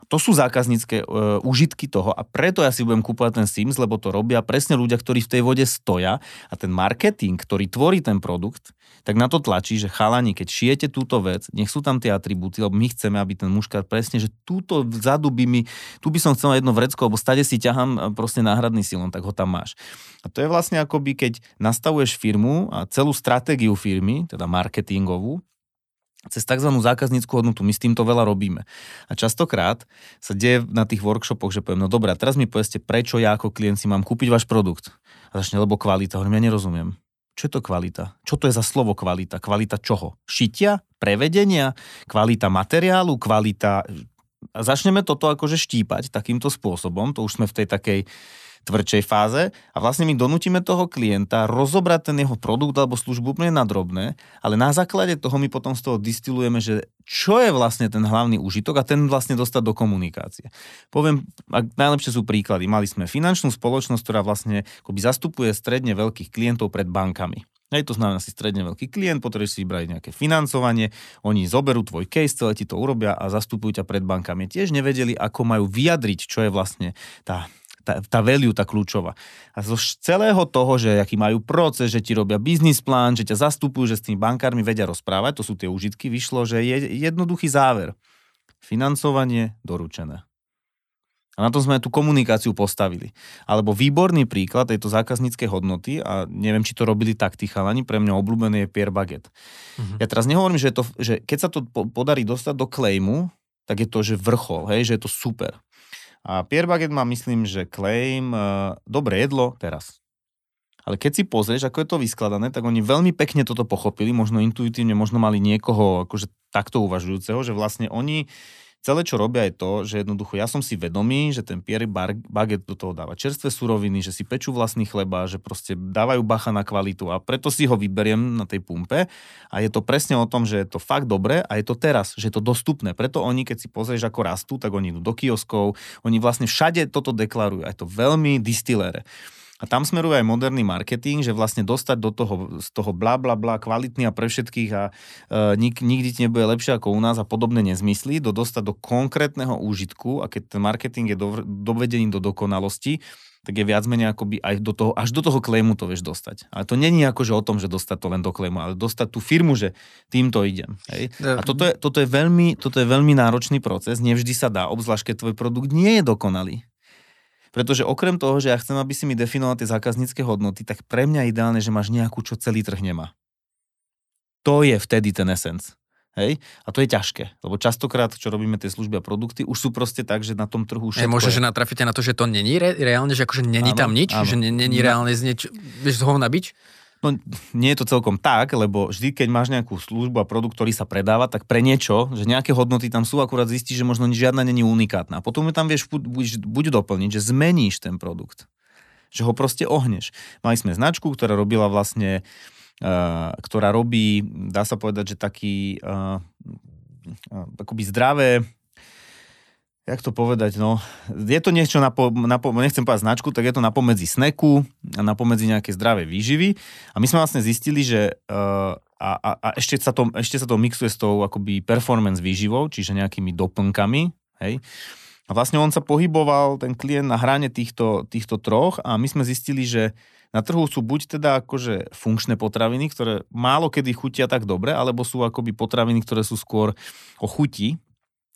to sú zákaznícke e, užitky toho a preto ja si budem kúpovať ten Sims, lebo to robia presne ľudia, ktorí v tej vode stoja a ten marketing, ktorý tvorí ten produkt, tak na to tlačí, že chalani, keď šijete túto vec, nech sú tam tie atribúty, lebo my chceme, aby ten muškár presne, že túto vzadu by mi, tu by som chcel jedno vrecko, lebo stade si ťahám e, proste náhradný silon, tak ho tam máš. A to je vlastne akoby, keď nastavuješ firmu a celú stratégiu firmy, teda marketingovú, cez tzv. zákazníckú hodnotu. My s týmto veľa robíme. A častokrát sa deje na tých workshopoch, že poviem, no dobré, teraz mi povedzte, prečo ja ako klient si mám kúpiť váš produkt. A začne, lebo kvalita. Hovorím, ja nerozumiem. Čo je to kvalita? Čo to je za slovo kvalita? Kvalita čoho? Šitia? Prevedenia? Kvalita materiálu? Kvalita... A začneme toto akože štípať takýmto spôsobom, to už sme v tej takej tvrdšej fáze a vlastne my donútime toho klienta rozobrať ten jeho produkt alebo službu úplne na drobné, ale na základe toho my potom z toho distilujeme, že čo je vlastne ten hlavný užitok a ten vlastne dostať do komunikácie. Poviem, najlepšie sú príklady. Mali sme finančnú spoločnosť, ktorá vlastne akoby zastupuje stredne veľkých klientov pred bankami. Hej, to znamená si stredne veľký klient, potrebuješ si vybrať nejaké financovanie, oni zoberú tvoj case, celé ti to urobia a zastupujú ťa pred bankami. Tiež nevedeli, ako majú vyjadriť, čo je vlastne tá tá, tá value, tá kľúčová. A zo celého toho, že aký majú proces, že ti robia biznis plán, že ťa zastupujú, že s tými bankármi vedia rozprávať, to sú tie užitky, vyšlo, že je jednoduchý záver. Financovanie doručené. A na to sme tú komunikáciu postavili. Alebo výborný príklad tejto zákazníckej hodnoty, a neviem, či to robili tak tí chalani, pre mňa obľúbený je Pierre Baguette. Uh-huh. Ja teraz nehovorím, že, to, že keď sa to podarí dostať do claimu, tak je to, že vrchol, hej, že je to super. A Pierre Baguette má, myslím, že claim uh, dobré jedlo teraz. Ale keď si pozrieš, ako je to vyskladané, tak oni veľmi pekne toto pochopili, možno intuitívne, možno mali niekoho akože takto uvažujúceho, že vlastne oni celé, čo robia, je to, že jednoducho ja som si vedomý, že ten Pierre Baget do toho dáva čerstvé suroviny, že si pečú vlastný chleba, že proste dávajú bacha na kvalitu a preto si ho vyberiem na tej pumpe a je to presne o tom, že je to fakt dobré a je to teraz, že je to dostupné. Preto oni, keď si pozrieš, ako rastú, tak oni idú do kioskov, oni vlastne všade toto deklarujú. A je to veľmi distilére. A tam smeruje aj moderný marketing, že vlastne dostať do toho, z toho bla bla bla kvalitný a pre všetkých a e, nik, nikdy ti nebude lepšie ako u nás a podobné nezmysly, do dostať do konkrétneho úžitku a keď ten marketing je do, dovedený do dokonalosti, tak je viac menej akoby aj do toho, až do toho klejmu to vieš dostať. Ale to není ako, že o tom, že dostať to len do klejmu, ale dostať tú firmu, že týmto idem. Hej? A toto je, toto, je veľmi, toto je veľmi náročný proces, nevždy sa dá, obzvlášť keď tvoj produkt nie je dokonalý. Pretože okrem toho, že ja chcem, aby si mi definoval tie zákaznícke hodnoty, tak pre mňa ideálne, že máš nejakú, čo celý trh nemá. To je vtedy ten esenc. Hej? A to je ťažké, lebo častokrát, čo robíme tie služby a produkty, už sú proste tak, že na tom trhu všetko Môže, že natrafíte na to, že to není re- reálne, že akože není áno, tam nič, áno. že není reálne z nieč, vieš z hovna byť? No nie je to celkom tak, lebo vždy, keď máš nejakú službu a produkt, ktorý sa predáva, tak pre niečo, že nejaké hodnoty tam sú, akurát zistíš, že možno žiadna není unikátna. A potom ju tam vieš buď, buď doplniť, že zmeníš ten produkt. Že ho proste ohneš. Mali sme značku, ktorá robila vlastne, uh, ktorá robí, dá sa povedať, že taký uh, akoby zdravé jak to povedať, no, je to niečo, na, po, na po, nechcem povedať značku, tak je to napomedzi sneku napomedzi nejaké zdravé výživy. A my sme vlastne zistili, že uh, a, a, a ešte, sa to, ešte sa to mixuje s tou akoby performance výživou, čiže nejakými doplnkami, hej. A vlastne on sa pohyboval, ten klient, na hrane týchto, týchto troch a my sme zistili, že na trhu sú buď teda akože funkčné potraviny, ktoré málo kedy chutia tak dobre, alebo sú akoby potraviny, ktoré sú skôr o chuti,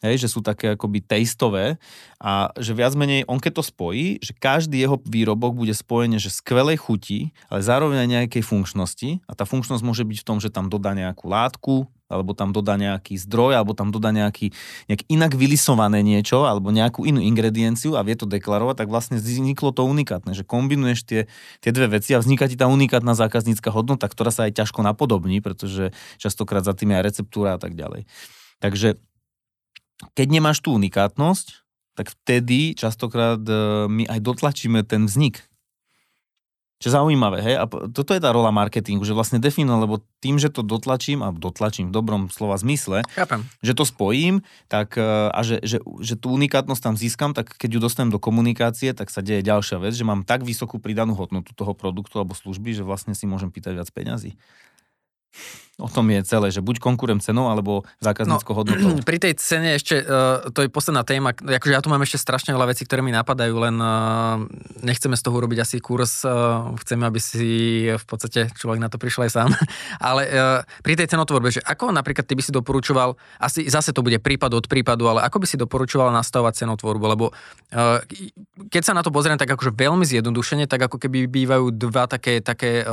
Hej, že sú také akoby tastové a že viac menej on keď to spojí, že každý jeho výrobok bude spojený, že skvelej chuti, ale zároveň aj nejakej funkčnosti a tá funkčnosť môže byť v tom, že tam dodá nejakú látku, alebo tam dodá nejaký zdroj, alebo tam dodá nejaký, nejak inak vylisované niečo, alebo nejakú inú ingredienciu a vie to deklarovať, tak vlastne vzniklo to unikátne, že kombinuješ tie, tie dve veci a vzniká ti tá unikátna zákaznícka hodnota, ktorá sa aj ťažko napodobní, pretože častokrát za tým je aj receptúra a tak ďalej. Takže keď nemáš tú unikátnosť, tak vtedy častokrát e, my aj dotlačíme ten vznik. Čo je zaujímavé, hej? A toto je tá rola marketingu, že vlastne definujem, lebo tým, že to dotlačím, a dotlačím v dobrom slova zmysle, Chápem. že to spojím, tak e, a že, že, že tú unikátnosť tam získam, tak keď ju dostanem do komunikácie, tak sa deje ďalšia vec, že mám tak vysokú pridanú hodnotu toho produktu alebo služby, že vlastne si môžem pýtať viac peňazí. O tom je celé, že buď konkurem cenou, alebo zákazníckou no, hodnotou. Pri tej cene ešte, uh, to je posledná téma, akože ja tu mám ešte strašne veľa vecí, ktoré mi napadajú, len uh, nechceme z toho urobiť asi kurz, uh, chceme, aby si v podstate človek na to prišiel aj sám, ale pri tej cenotvorbe, že ako napríklad ty by si doporučoval, asi zase to bude prípad od prípadu, ale ako by si doporučoval nastavovať cenotvorbu, lebo keď sa na to pozriem tak akože veľmi zjednodušene, tak ako keby bývajú dva také, také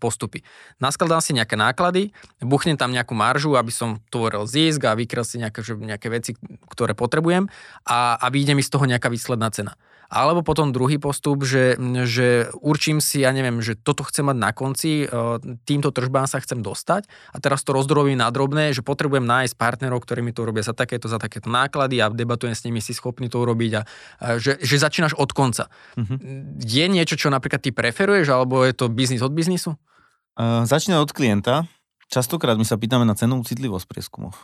postupy. Naskladám si nejaké náklady, buchnem tam nejakú maržu, aby som tvoril zisk a vykryl si nejaké, že, nejaké veci, ktoré potrebujem a aby ide mi z toho nejaká výsledná cena. Alebo potom druhý postup, že, že určím si, ja neviem, že toto chcem mať na konci, e, týmto tržbám sa chcem dostať a teraz to rozdrobím na drobné, že potrebujem nájsť partnerov, ktorí mi to robia za takéto, za takéto náklady a debatujem s nimi, si schopný to urobiť a, a že, že začínaš od konca. Uh-huh. Je niečo, čo napríklad ty preferuješ, alebo je to biznis od biznisu? Uh, začína od klienta, Častokrát my sa pýtame na cenovú citlivosť prieskumoch.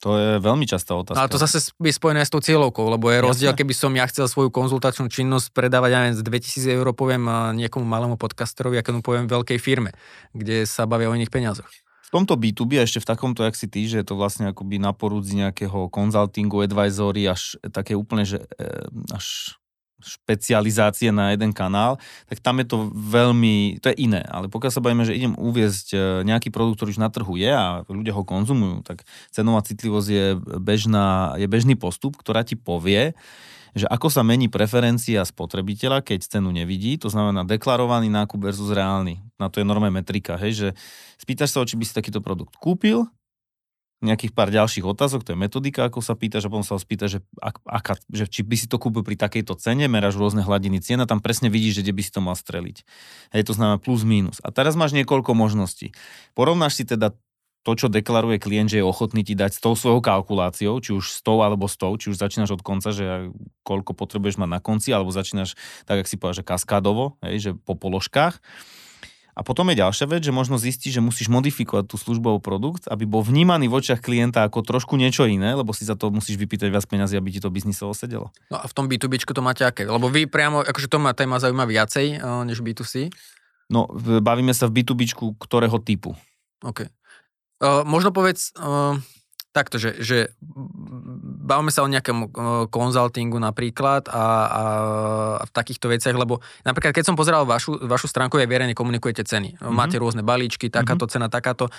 To je veľmi častá otázka. Ale to zase je spojené s tou cieľovkou, lebo je rozdiel, Jasne. keby som ja chcel svoju konzultačnú činnosť predávať aj z 2000 eur, poviem niekomu malému podcasterovi, ako mu poviem veľkej firme, kde sa bavia o iných peniazoch. V tomto B2B a ešte v takomto, jak si ty, že je to vlastne akoby na porúdzi nejakého konzultingu, advisory, až také úplne, že e, až špecializácie na jeden kanál, tak tam je to veľmi, to je iné. Ale pokiaľ sa bavíme, že idem uviezť e, nejaký produkt, ktorý už na trhu je a ľudia ho konzumujú, tak cenová citlivosť je, bežná, je bežný postup, ktorá ti povie, že ako sa mení preferencia spotrebiteľa, keď cenu nevidí, to znamená deklarovaný nákup versus reálny. Na to je normálna metrika, hej, že spýtaš sa, či by si takýto produkt kúpil, nejakých pár ďalších otázok, to je metodika, ako sa pýtaš a potom sa ho spýta, že, ak, aká, že či by si to kúpil pri takejto cene, meráš rôzne hladiny cien a tam presne vidíš, že kde by si to mal streliť. Hej, to znamená plus minus. A teraz máš niekoľko možností. Porovnáš si teda to, čo deklaruje klient, že je ochotný ti dať s tou svojou kalkuláciou, či už s tou alebo s tou, či už začínaš od konca, že koľko potrebuješ mať na konci, alebo začínaš, tak ako si povedal, že kaskádovo, hej, že po položkách a potom je ďalšia vec, že možno zistí, že musíš modifikovať tú službu produkt, aby bol vnímaný v očiach klienta ako trošku niečo iné, lebo si za to musíš vypýtať viac peniazy, aby ti to biznisovo sedelo. No a v tom B2B to máte aké? Lebo vy priamo, akože to ma téma zaujíma viacej uh, než B2C. No, bavíme sa v B2B ktorého typu. OK. Uh, možno povedz, uh, takto, že, že bavíme sa o nejakom konzultingu napríklad a, a, a v takýchto veciach, lebo napríklad keď som pozeral vašu, vašu stránku, aj verejne komunikujete ceny. Mm-hmm. Máte rôzne balíčky, takáto mm-hmm. cena, takáto.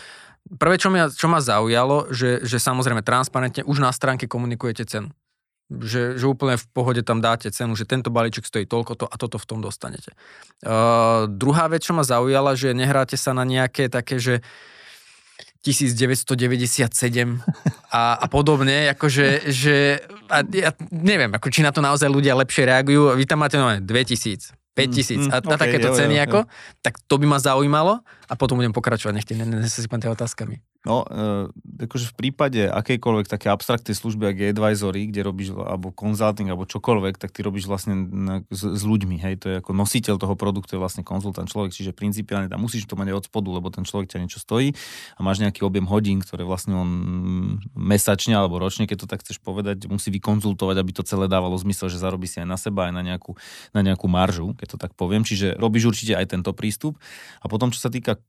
Prvé, čo, ma, čo ma zaujalo, že, že samozrejme transparentne už na stránke komunikujete cenu. Že, že úplne v pohode tam dáte cenu, že tento balíček stojí toľko to a toto v tom dostanete. Uh, druhá vec, čo ma zaujala, že nehráte sa na nejaké také, že uh, 1997 a, a podobne, akože, že, a ja neviem, ako či na to naozaj ľudia lepšie reagujú, vy tam máte no, 2000, 5000 mm, a, mm, a takéto jo, ceny jo, ako, jo. tak to by ma zaujímalo a potom budem pokračovať, nech ne, ne, ne, ne, otázkami. No, e, akože v prípade akejkoľvek také abstraktnej služby, ak je advisory, kde robíš, alebo consulting, alebo čokoľvek, tak ty robíš vlastne s, s ľuďmi, hej, to je ako nositeľ toho produktu, je vlastne konzultant človek, čiže principiálne tam musíš to mať aj od spodu, lebo ten človek ťa niečo stojí a máš nejaký objem hodín, ktoré vlastne on mesačne alebo ročne, keď to tak chceš povedať, musí vykonzultovať, aby to celé dávalo zmysel, že zarobí si aj na seba, aj na nejakú, na nejakú maržu, keď to tak poviem, čiže robíš určite aj tento prístup. A potom, čo sa týka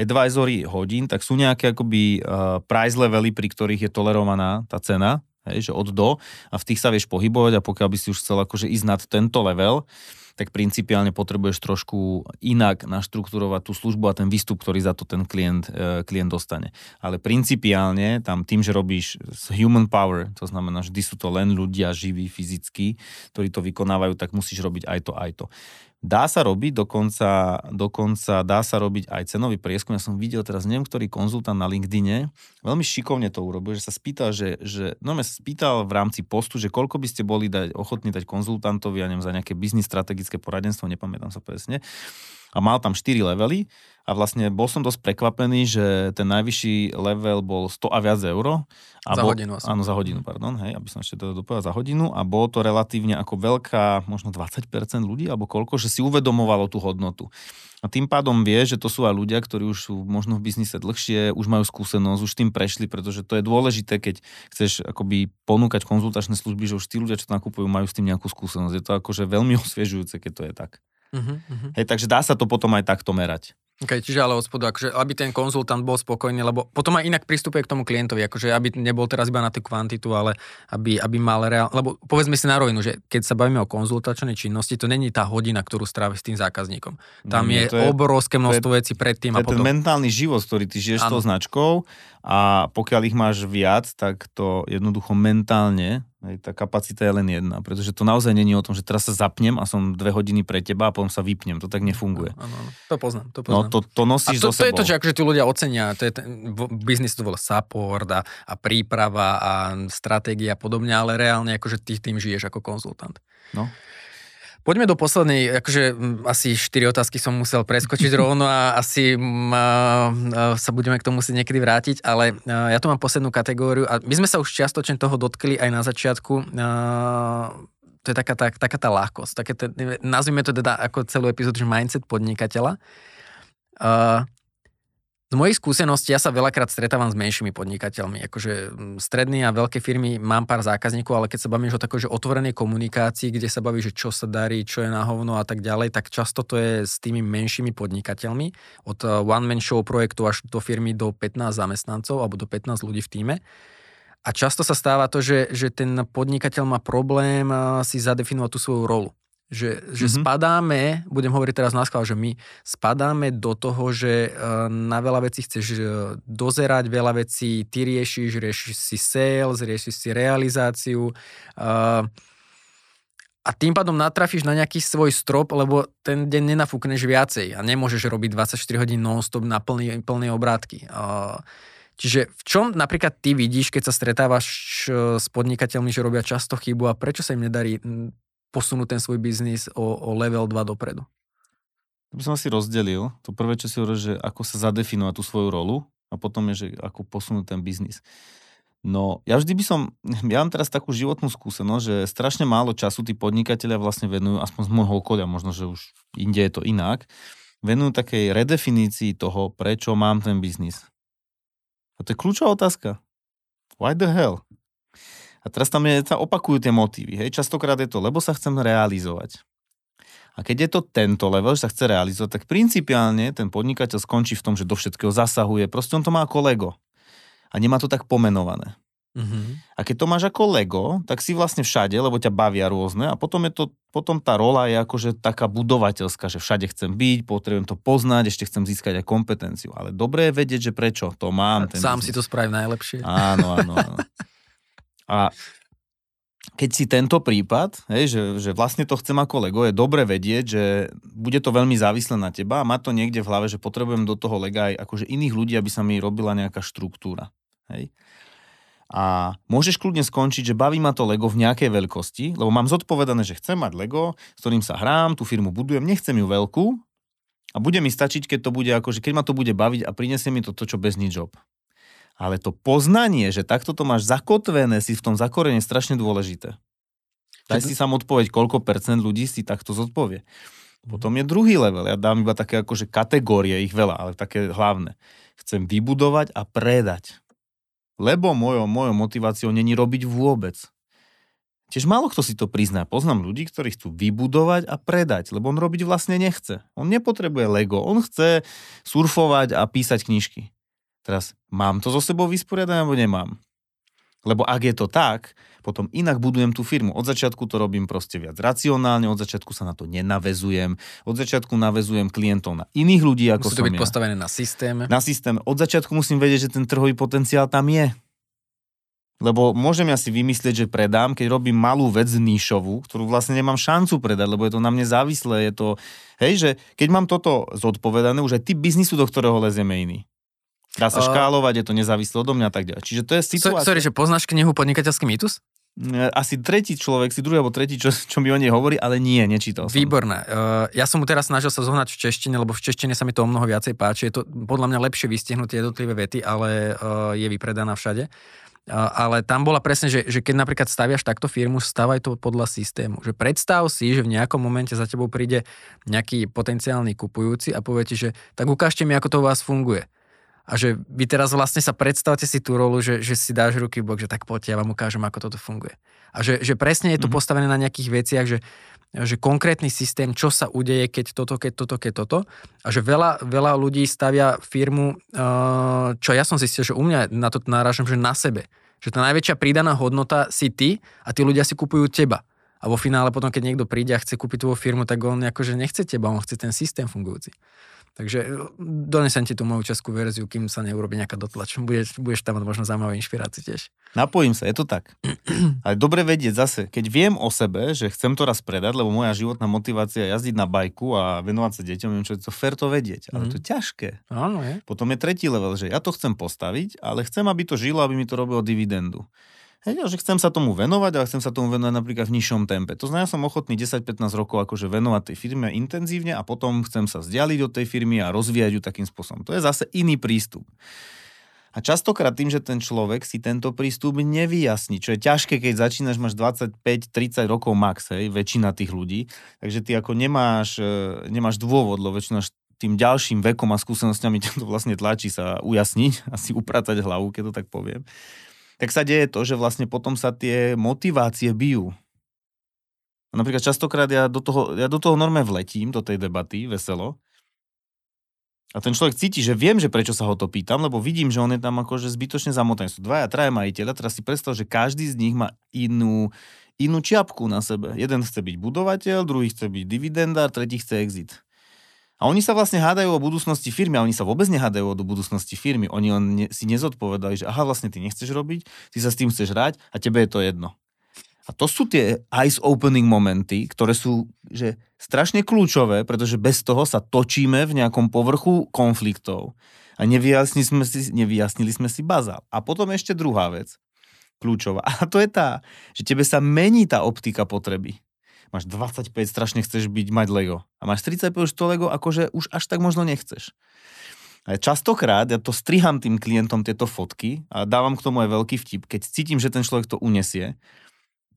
advisory hodín, tak sú nejaké akoby uh, price levely, pri ktorých je tolerovaná tá cena, hej, že od do a v tých sa vieš pohybovať a pokiaľ by si už chcel akože ísť nad tento level, tak principiálne potrebuješ trošku inak naštruktúrovať tú službu a ten výstup, ktorý za to ten klient, e, klient dostane. Ale principiálne tam tým, že robíš human power, to znamená, že sú to len ľudia živí, fyzicky, ktorí to vykonávajú, tak musíš robiť aj to, aj to. Dá sa robiť, dokonca, dokonca dá sa robiť aj cenový prieskum. Ja som videl teraz, neviem, ktorý konzultant na LinkedIne, veľmi šikovne to urobil, že sa spýtal, že, že no sa spýtal v rámci postu, že koľko by ste boli dať, ochotní dať konzultantovi, ja neviem, za nejaké biznis strategické poradenstvo, nepamätám sa presne a mal tam 4 levely a vlastne bol som dosť prekvapený, že ten najvyšší level bol 100 a viac eur. A za bol, hodinu asi. Áno, za hodinu, pardon, hej, aby som ešte to dopovedal za hodinu a bolo to relatívne ako veľká, možno 20% ľudí, alebo koľko, že si uvedomovalo tú hodnotu. A tým pádom vie, že to sú aj ľudia, ktorí už sú možno v biznise dlhšie, už majú skúsenosť, už tým prešli, pretože to je dôležité, keď chceš akoby ponúkať konzultačné služby, že už tí ľudia, čo to nakupujú, majú s tým nejakú skúsenosť. Je to akože veľmi osviežujúce, keď to je tak. Uh-huh, uh-huh. Hej, takže dá sa to potom aj takto merať. Okay, čiže ale hospodu, akože, aby ten konzultant bol spokojný, lebo potom aj inak pristupuje k tomu klientovi, akože aby nebol teraz iba na tú kvantitu, ale aby, aby mal reál... Lebo povedzme si na rovinu, že keď sa bavíme o konzultačnej činnosti, to není tá hodina, ktorú strávi s tým zákazníkom. Tam Nie, je, je obrovské množstvo vecí predtým a potom. To je ten mentálny život, ktorý ty žiješ s tou značkou a pokiaľ ich máš viac, tak to jednoducho mentálne Hej, tá kapacita je len jedna, pretože to naozaj není o tom, že teraz sa zapnem a som dve hodiny pre teba a potom sa vypnem. To tak nefunguje. Áno, áno. To poznám, to no, poznám. No, to, to nosíš a to, to je to, že akože tí ľudia ocenia, to je ten, biznis to volá support a, a príprava a stratégia a podobne, ale reálne akože ty tým žiješ ako konzultant. No. Poďme do poslednej, akože asi 4 otázky som musel preskočiť rovno a asi a, sa budeme k tomu musieť niekedy vrátiť, ale ja tu mám poslednú kategóriu a my sme sa už čiastočne toho dotkli aj na začiatku. A, to je taká tá, taká tá ľahkosť. Také nazvime to teda ako celú epizódu, že mindset podnikateľa. Z mojich skúseností ja sa veľakrát stretávam s menšími podnikateľmi. Akože strední a veľké firmy mám pár zákazníkov, ale keď sa bavím o takej otvorenej komunikácii, kde sa baví, že čo sa darí, čo je na hovno a tak ďalej, tak často to je s tými menšími podnikateľmi. Od eh, one-man show projektu až do firmy do 15 zamestnancov alebo do 15 ľudí v týme. A často sa stáva to, že, že ten podnikateľ má problém eh, si zadefinovať tú svoju rolu. Že, že mm-hmm. spadáme, budem hovoriť teraz na skval, že my spadáme do toho, že uh, na veľa vecí chceš uh, dozerať, veľa vecí ty riešiš, riešiš si sales, riešiš si realizáciu uh, a tým pádom natrafíš na nejaký svoj strop, lebo ten deň nenafúkneš viacej a nemôžeš robiť 24 hodín non-stop na plný, plné obrátky. Uh, Čiže v čom napríklad ty vidíš, keď sa stretávaš s podnikateľmi, že robia často chybu a prečo sa im nedarí posunúť ten svoj biznis o, o level 2 dopredu? To by som asi rozdelil. To prvé, čo si hovoril, že ako sa zadefinovať tú svoju rolu a potom je, že ako posunúť ten biznis. No, ja vždy by som, ja mám teraz takú životnú skúsenosť, že strašne málo času tí podnikatelia vlastne venujú, aspoň z môjho okolia, možno, že už inde je to inak, venujú takej redefinícii toho, prečo mám ten biznis. A to je kľúčová otázka. Why the hell? A teraz tam je, sa opakujú tie motívy. Hej? Častokrát je to, lebo sa chcem realizovať. A keď je to tento level, že sa chce realizovať, tak principiálne ten podnikateľ skončí v tom, že do všetkého zasahuje. Proste on to má ako Lego. A nemá to tak pomenované. Mm-hmm. A keď to máš ako Lego, tak si vlastne všade, lebo ťa bavia rôzne a potom, je to, potom tá rola je akože taká budovateľská, že všade chcem byť, potrebujem to poznať, ešte chcem získať aj kompetenciu. Ale dobré je vedieť, že prečo to mám. Ten Sám biznis. si to spraví najlepšie. Áno, áno, áno. A keď si tento prípad, hej, že, že vlastne to chcem ako Lego, je dobre vedieť, že bude to veľmi závislé na teba a má to niekde v hlave, že potrebujem do toho Lega aj akože iných ľudí, aby sa mi robila nejaká štruktúra. Hej. A môžeš kľudne skončiť, že baví ma to Lego v nejakej veľkosti, lebo mám zodpovedané, že chcem mať Lego, s ktorým sa hrám, tú firmu budujem, nechcem ju veľkú a bude mi stačiť, keď to bude akože, keď ma to bude baviť a prinesie mi to, to čo bez nič job. Ale to poznanie, že takto to máš zakotvené, si v tom zakorene strašne dôležité. Daj si sám odpoveď, koľko percent ľudí si takto zodpovie. Potom je druhý level. Ja dám iba také akože kategórie, ich veľa, ale také hlavné. Chcem vybudovať a predať. Lebo mojou, mojou motiváciou není robiť vôbec. Tiež málo kto si to prizná. Poznám ľudí, ktorí chcú vybudovať a predať, lebo on robiť vlastne nechce. On nepotrebuje Lego, on chce surfovať a písať knižky. Teraz, mám to so sebou vysporiadané, alebo nemám? Lebo ak je to tak, potom inak budujem tú firmu. Od začiatku to robím proste viac racionálne, od začiatku sa na to nenavezujem, od začiatku navezujem klientov na iných ľudí, ako Musí to byť ja. postavené na systéme. Na systém. Od začiatku musím vedieť, že ten trhový potenciál tam je. Lebo môžem ja si vymyslieť, že predám, keď robím malú vec níšovú, ktorú vlastne nemám šancu predať, lebo je to na mne závislé. Je to, hej, že keď mám toto zodpovedané, už aj typ biznisu, do ktorého lezieme iný. Dá sa škálovať, je to nezávislé odo mňa a tak ďalej. Čiže to je situácia. sorry, že poznáš knihu Podnikateľský mýtus? E, Asi tretí človek, si druhý alebo tretí, čo, čo mi o nej hovorí, ale nie, nečítal som. Výborné. Uh, ja som mu teraz snažil sa zohnať v češtine, lebo v češtine sa mi to o mnoho viacej páči. Je to podľa mňa lepšie vystihnutie jednotlivé vety, ale uh, je vypredaná všade. Uh, ale tam bola presne, že, že keď napríklad staviaš takto firmu, stavaj to podľa systému. Že predstav si, že v nejakom momente za tebou príde nejaký potenciálny kupujúci a povie ti, že tak ukážte mi, ako to u vás funguje. A že vy teraz vlastne sa predstavte si tú rolu, že, že si dáš ruky bok, že tak poďte, ja vám ukážem, ako toto funguje. A že, že presne je to Mhm. postavené na nejakých veciach, že, že konkrétny systém, čo sa udeje, keď toto, keď toto, keď toto. A že veľa, veľa ľudí stavia firmu, uh, čo ja som zistil, že u mňa na to náražam, že na sebe. Že tá najväčšia pridaná hodnota si ty a tí ľudia si kupujú teba. A vo finále potom, keď niekto príde a chce kúpiť tvoju firmu, tak on akože nechce teba, on chce ten systém fungujúci. Takže e, donesem ti tú moju českú verziu, kým sa neurobi nejaká dotlač. Budeš, budeš tam mať možno zaujímavé inšpirácie tiež. Napojím sa, je to tak. Ale dobre vedieť zase, keď viem o sebe, že chcem to raz predať, lebo moja životná motivácia je jazdiť na bajku a venovať sa deťom, viem čo je to fér to vedieť, ale Mhm. to je ťažké. Áno, je. Potom je tretí level, že ja to chcem postaviť, ale chcem, aby to žilo, aby mi to robilo dividendu. Hej, a že chcem sa tomu venovať, ale chcem sa tomu venovať napríklad v nižšom tempe. To znamená, som ochotný 10-15 rokov akože venovať tej firme intenzívne a potom chcem sa vzdialiť od tej firmy a rozvíjať ju takým spôsobom. To je zase iný prístup. A častokrát tým, že ten človek si tento prístup nevyjasní, čo je ťažké, keď začínaš, máš 25-30 rokov max, hej, väčšina tých ľudí, takže ty ako nemáš, e, nemáš dôvod, lebo väčšinou až tým ďalším vekom a skúsenosťami ťa to vlastne tlačí sa ujasniť, asi upratať hlavu, keď to tak poviem. Tak sa deje to, že vlastne potom sa tie motivácie bijú. Napríklad častokrát ja do toho, ja do toho norme vletím, do tej debaty, veselo, a ten človek cíti, že viem, že prečo sa ho to pýtam, lebo vidím, že on je tam akože zbytočne zamotaný. Sú dvaja, traja majiteľa, teraz si predstav, že každý z nich má inú, inú čiapku na sebe. Jeden chce byť budovateľ, druhý chce byť dividendár, tretí chce exit. A oni sa vlastne hádajú o budúcnosti firmy, a oni sa vôbec nehádajú o budúcnosti firmy. Oni len ne, si nezodpovedali, že aha, vlastne ty nechceš robiť, ty sa s tým chceš hrať a tebe je to jedno. A to sú tie eyes-opening momenty, ktoré sú že strašne kľúčové, pretože bez toho sa točíme v nejakom povrchu konfliktov a nevyjasnili sme si, nevyjasnili sme si bazál. A potom ešte druhá vec, kľúčová. A to je tá, že tebe sa mení tá optika potreby. Máš 25, strašne chceš byť, mať Lego. A máš 35, už to Lego akože už až tak možno nechceš. A častokrát ja to striham tým klientom tieto fotky a dávam k tomu aj veľký vtip, keď cítim, že ten človek to unesie.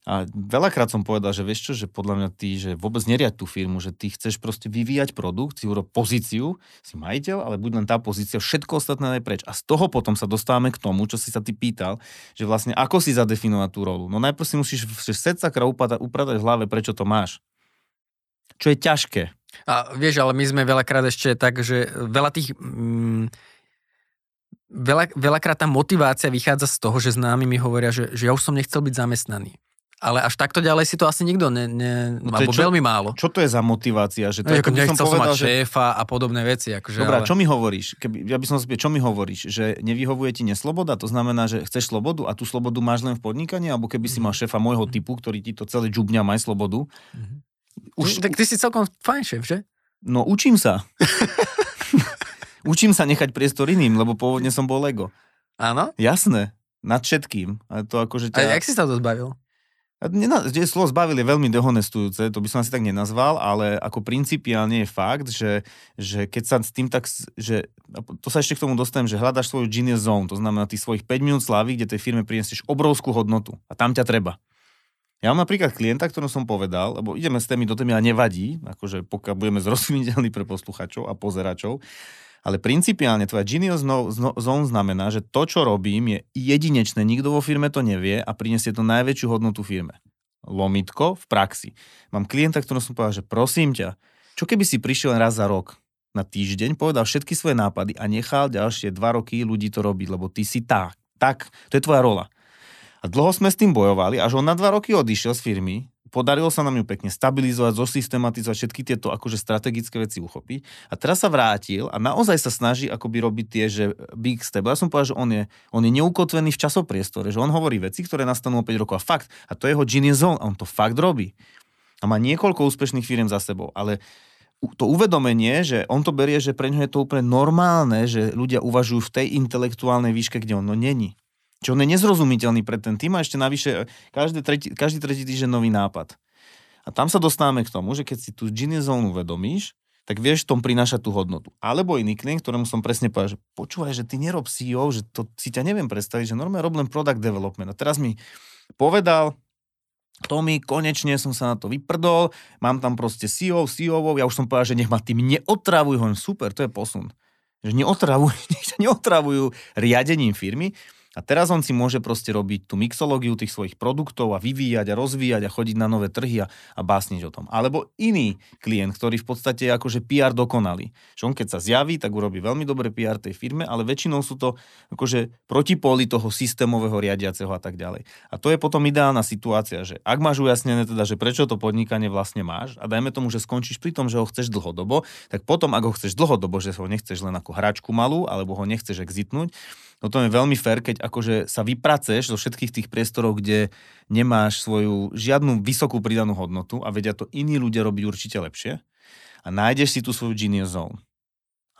A veľakrát som povedal, že vieš čo, že podľa mňa ty, že vôbec neriať tú firmu, že ty chceš proste vyvíjať produkt, si urob pozíciu, si majiteľ, ale buď len tá pozícia, všetko ostatné aj preč. A z toho potom sa dostávame k tomu, čo si sa ty pýtal, že vlastne ako si zadefinovať tú rolu. No najprv si musíš upratať, upratať v hlave, prečo to máš. Čo je ťažké. A vieš, ale my sme veľakrát ešte tak, že veľa tých... Mm, veľa, veľakrát tá motivácia vychádza z toho, že známi mi hovoria, že, že ja už som nechcel byť zamestnaný. Ale až takto ďalej si to asi nikto ne, ne No alebo čo- veľmi málo. Čo to je za motivácia? Že to No, je, ako by som povedal, mať že... šéfa a podobné veci. Akože, Dobrá, ale... čo mi hovoríš? Keby, ja by som spýtal, čo mi hovoríš? Že nevyhovuje ti nesloboda? To znamená, že chceš slobodu a tú slobodu máš len v podnikaní? Alebo keby si mal šéfa môjho typu, ktorý ti to celé džubňa, maj slobodu? Mhm. Už, Tak ty si celkom fajn šéf, že? no učím sa. učím sa nechať priestor iným, lebo pôvodne som bol Lego. Áno? Jasné, nad všetkým. A to akože A ťa... jak si sa to zbavil? Že slovo zbavil je veľmi dehonestujúce, to by som asi tak nenazval, ale ako principiálne je fakt, že, že keď sa s tým tak, že, to sa ešte k tomu dostanem, že hľadaš svoju genius zone, to znamená tých svojich 5 minút slávy, kde tej firme prinesieš obrovskú hodnotu a tam ťa treba. Ja mám napríklad klienta, ktorom som povedal, lebo ideme s témy do témy a nevadí, akože pokiaľ budeme zrozumiteľní pre posluchačov a pozeračov, ale principiálne tvoja genius zone znamená, že to, čo robím, je jedinečné, nikto vo firme to nevie a prinesie to najväčšiu hodnotu firme. lomitko v praxi. Mám klienta, ktorý som povedal, že prosím ťa, čo keby si prišiel raz za rok na týždeň, povedal všetky svoje nápady a nechal ďalšie dva roky ľudí to robiť, lebo ty si tak, tak, to je tvoja rola. A dlho sme s tým bojovali, až on na dva roky odišiel z firmy, podarilo sa nám ju pekne stabilizovať, zosystematizovať, všetky tieto akože strategické veci uchopiť. A teraz sa vrátil a naozaj sa snaží akoby robiť tie, že big step. Ja som povedal, že on je, on je neukotvený v časopriestore, že on hovorí veci, ktoré nastanú o 5 rokov. A fakt, a to je jeho genius zone, a on to fakt robí. A má niekoľko úspešných firiem za sebou, ale to uvedomenie, že on to berie, že pre ňo je to úplne normálne, že ľudia uvažujú v tej intelektuálnej výške, kde on no není. Čo on je nezrozumiteľný pre ten tým a ešte navyše každý tretí, každý tretí týždeň nový nápad. A tam sa dostávame k tomu, že keď si tú genius zone uvedomíš, tak vieš v tom prinášať tú hodnotu. Alebo iný klient, ktorému som presne povedal, že počúvaj, že ty nerob CEO, že to si ťa neviem predstaviť, že normálne rob len product development. A teraz mi povedal, Tomi, konečne som sa na to vyprdol, mám tam proste CEO, CEO, ja už som povedal, že nech ma tým neotravujú, hovorím, super, to je posun. Že neotravujú, nech neotravujú riadením firmy, a teraz on si môže proste robiť tú mixológiu tých svojich produktov a vyvíjať a rozvíjať a chodiť na nové trhy a, a básniť o tom. Alebo iný klient, ktorý v podstate je akože PR dokonalý. Že on keď sa zjaví, tak urobí veľmi dobre PR tej firme, ale väčšinou sú to akože protipóly toho systémového riadiaceho a tak ďalej. A to je potom ideálna situácia, že ak máš ujasnené teda, že prečo to podnikanie vlastne máš a dajme tomu, že skončíš pri tom, že ho chceš dlhodobo, tak potom, ak ho chceš dlhodobo, že ho nechceš len ako hračku malú, alebo ho nechceš exitnúť, No to je veľmi fér, keď akože sa vypraceš zo všetkých tých priestorov, kde nemáš svoju žiadnu vysokú pridanú hodnotu a vedia to iní ľudia robiť určite lepšie a nájdeš si tú svoju genius zone.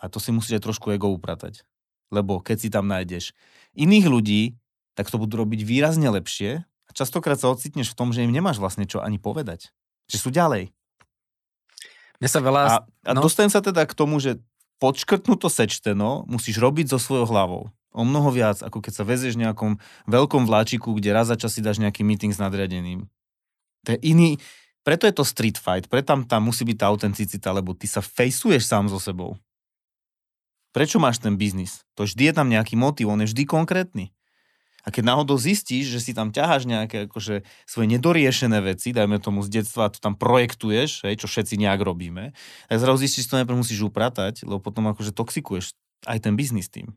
A to si musíš aj trošku ego upratať. Lebo keď si tam nájdeš iných ľudí, tak to budú robiť výrazne lepšie a častokrát sa ocitneš v tom, že im nemáš vlastne čo ani povedať. Že sú ďalej. Mne sa veľa... A, a no. dostanem sa teda k tomu, že podškrtnuto sečteno musíš robiť so svojou hlavou. O mnoho viac, ako keď sa vezieš v nejakom veľkom vláčiku, kde raz za čas si dáš nejaký meeting s nadriadeným. To je iný, preto je to street fight, preto tam, tam musí byť tá autenticita, lebo ty sa fejsuješ sám so sebou. Prečo máš ten biznis? To vždy je tam nejaký motiv, on je vždy konkrétny. A keď náhodou zistíš, že si tam ťaháš nejaké akože, svoje nedoriešené veci, dajme tomu z detstva, to tam projektuješ, hej, čo všetci nejak robíme, tak zrazu zistíš, že to najprv musíš upratať, lebo potom akože toxikuješ aj ten biznis tým.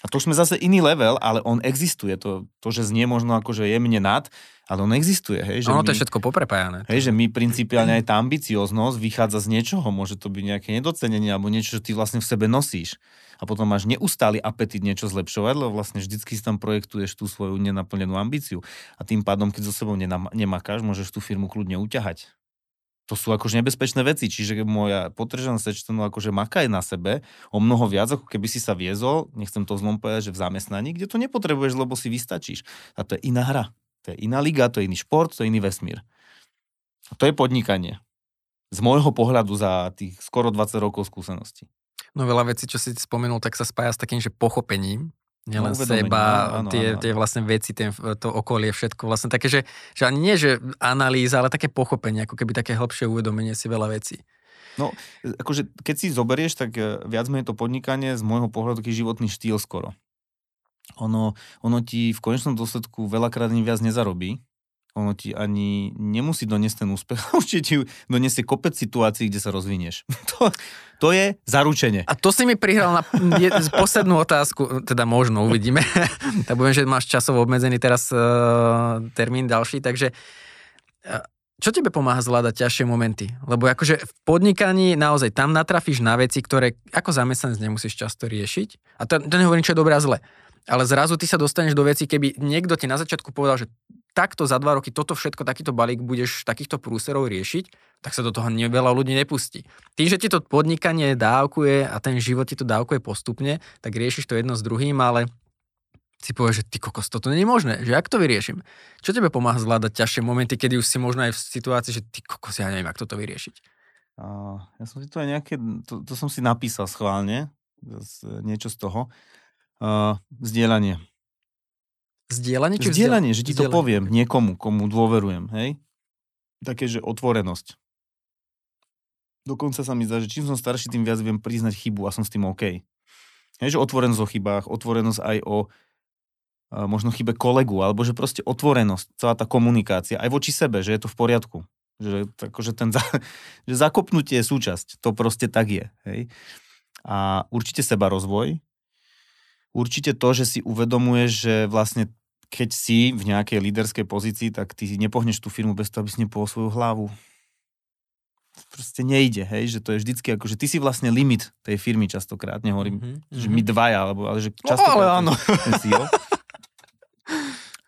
A to už sme zase iný level, ale on existuje. To, to že znie možno ako, že jemne nad, ale on existuje. Hej, že ono to je všetko poprepájané. Hej, že my principiálne aj tá ambicioznosť vychádza z niečoho. Môže to byť nejaké nedocenenie alebo niečo, čo ty vlastne v sebe nosíš. A potom máš neustály apetit niečo zlepšovať, lebo vlastne vždycky si tam projektuješ tú svoju nenaplnenú ambíciu. A tým pádom, keď so sebou nemakáš, môžeš tú firmu kľudne uťahať to sú akože nebezpečné veci, čiže moja potržaná sečtenú akože makaj na sebe o mnoho viac, ako keby si sa viezol, nechcem to zlom povedať, že v zamestnaní, kde to nepotrebuješ, lebo si vystačíš. A to je iná hra. To je iná liga, to je iný šport, to je iný vesmír. A to je podnikanie. Z môjho pohľadu za tých skoro 20 rokov skúseností. No veľa vecí, čo si spomenul, tak sa spája s takým, že pochopením nielen no, seba, áno, tie, áno. tie vlastne veci, ten, to okolie, všetko vlastne také, že, že ani nie, že analýza, ale také pochopenie, ako keby také hlbšie uvedomenie si veľa vecí. No, akože keď si zoberieš, tak e, viac menej to podnikanie z môjho pohľadu taký životný štýl skoro. Ono, ono ti v konečnom dôsledku veľakrát ani viac nezarobí, ono ti ani nemusí doniesť ten úspech, určite ti doniesie kopec situácií, kde sa rozvinieš. To, to je zaručenie. A to si mi prihral na poslednú otázku, teda možno uvidíme. tak budem, že máš časovo obmedzený teraz uh, termín ďalší, takže uh, čo tebe pomáha zvládať ťažšie momenty? Lebo akože v podnikaní naozaj tam natrafíš na veci, ktoré ako zamestnanec nemusíš často riešiť. A to, to nehovorím, čo je dobré a zle. Ale zrazu ty sa dostaneš do veci, keby niekto ti na začiatku povedal, že takto za dva roky toto všetko, takýto balík budeš takýchto prúserov riešiť, tak sa do toho veľa ľudí nepustí. Tým, že ti to podnikanie dávkuje a ten život ti to dávkuje postupne, tak riešiš to jedno s druhým, ale si povieš, že ty kokos, toto nie je možné, že ak to vyriešim? Čo tebe pomáha zvládať ťažšie momenty, kedy už si možno aj v situácii, že ty kokos, ja neviem, ako toto vyriešiť? Uh, ja som si to aj nejaké, to, to som si napísal schválne, niečo z toho. Uh, vzdielanie. Zdieľanie či Zdieľanie, že ti to poviem niekomu, komu dôverujem, hej? Také, že otvorenosť. Dokonca sa mi zdá, že čím som starší, tým viac viem priznať chybu a som s tým OK. Hej, že otvorenosť o chybách, otvorenosť aj o možno chybe kolegu, alebo že proste otvorenosť, celá tá komunikácia, aj voči sebe, že je to v poriadku. Že, akože ten za, že zakopnutie je súčasť, to proste tak je. Hej? A určite seba rozvoj, určite to, že si uvedomuješ, že vlastne keď si v nejakej líderskej pozícii, tak ty nepohneš tú firmu bez toho, aby si nepohol svoju hlavu. Proste nejde, hej, že to je vždycky ako, že ty si vlastne limit tej firmy častokrát, nehovorím, mm-hmm. že my dvaja, alebo, ale že častokrát no, ale áno. ten CEO.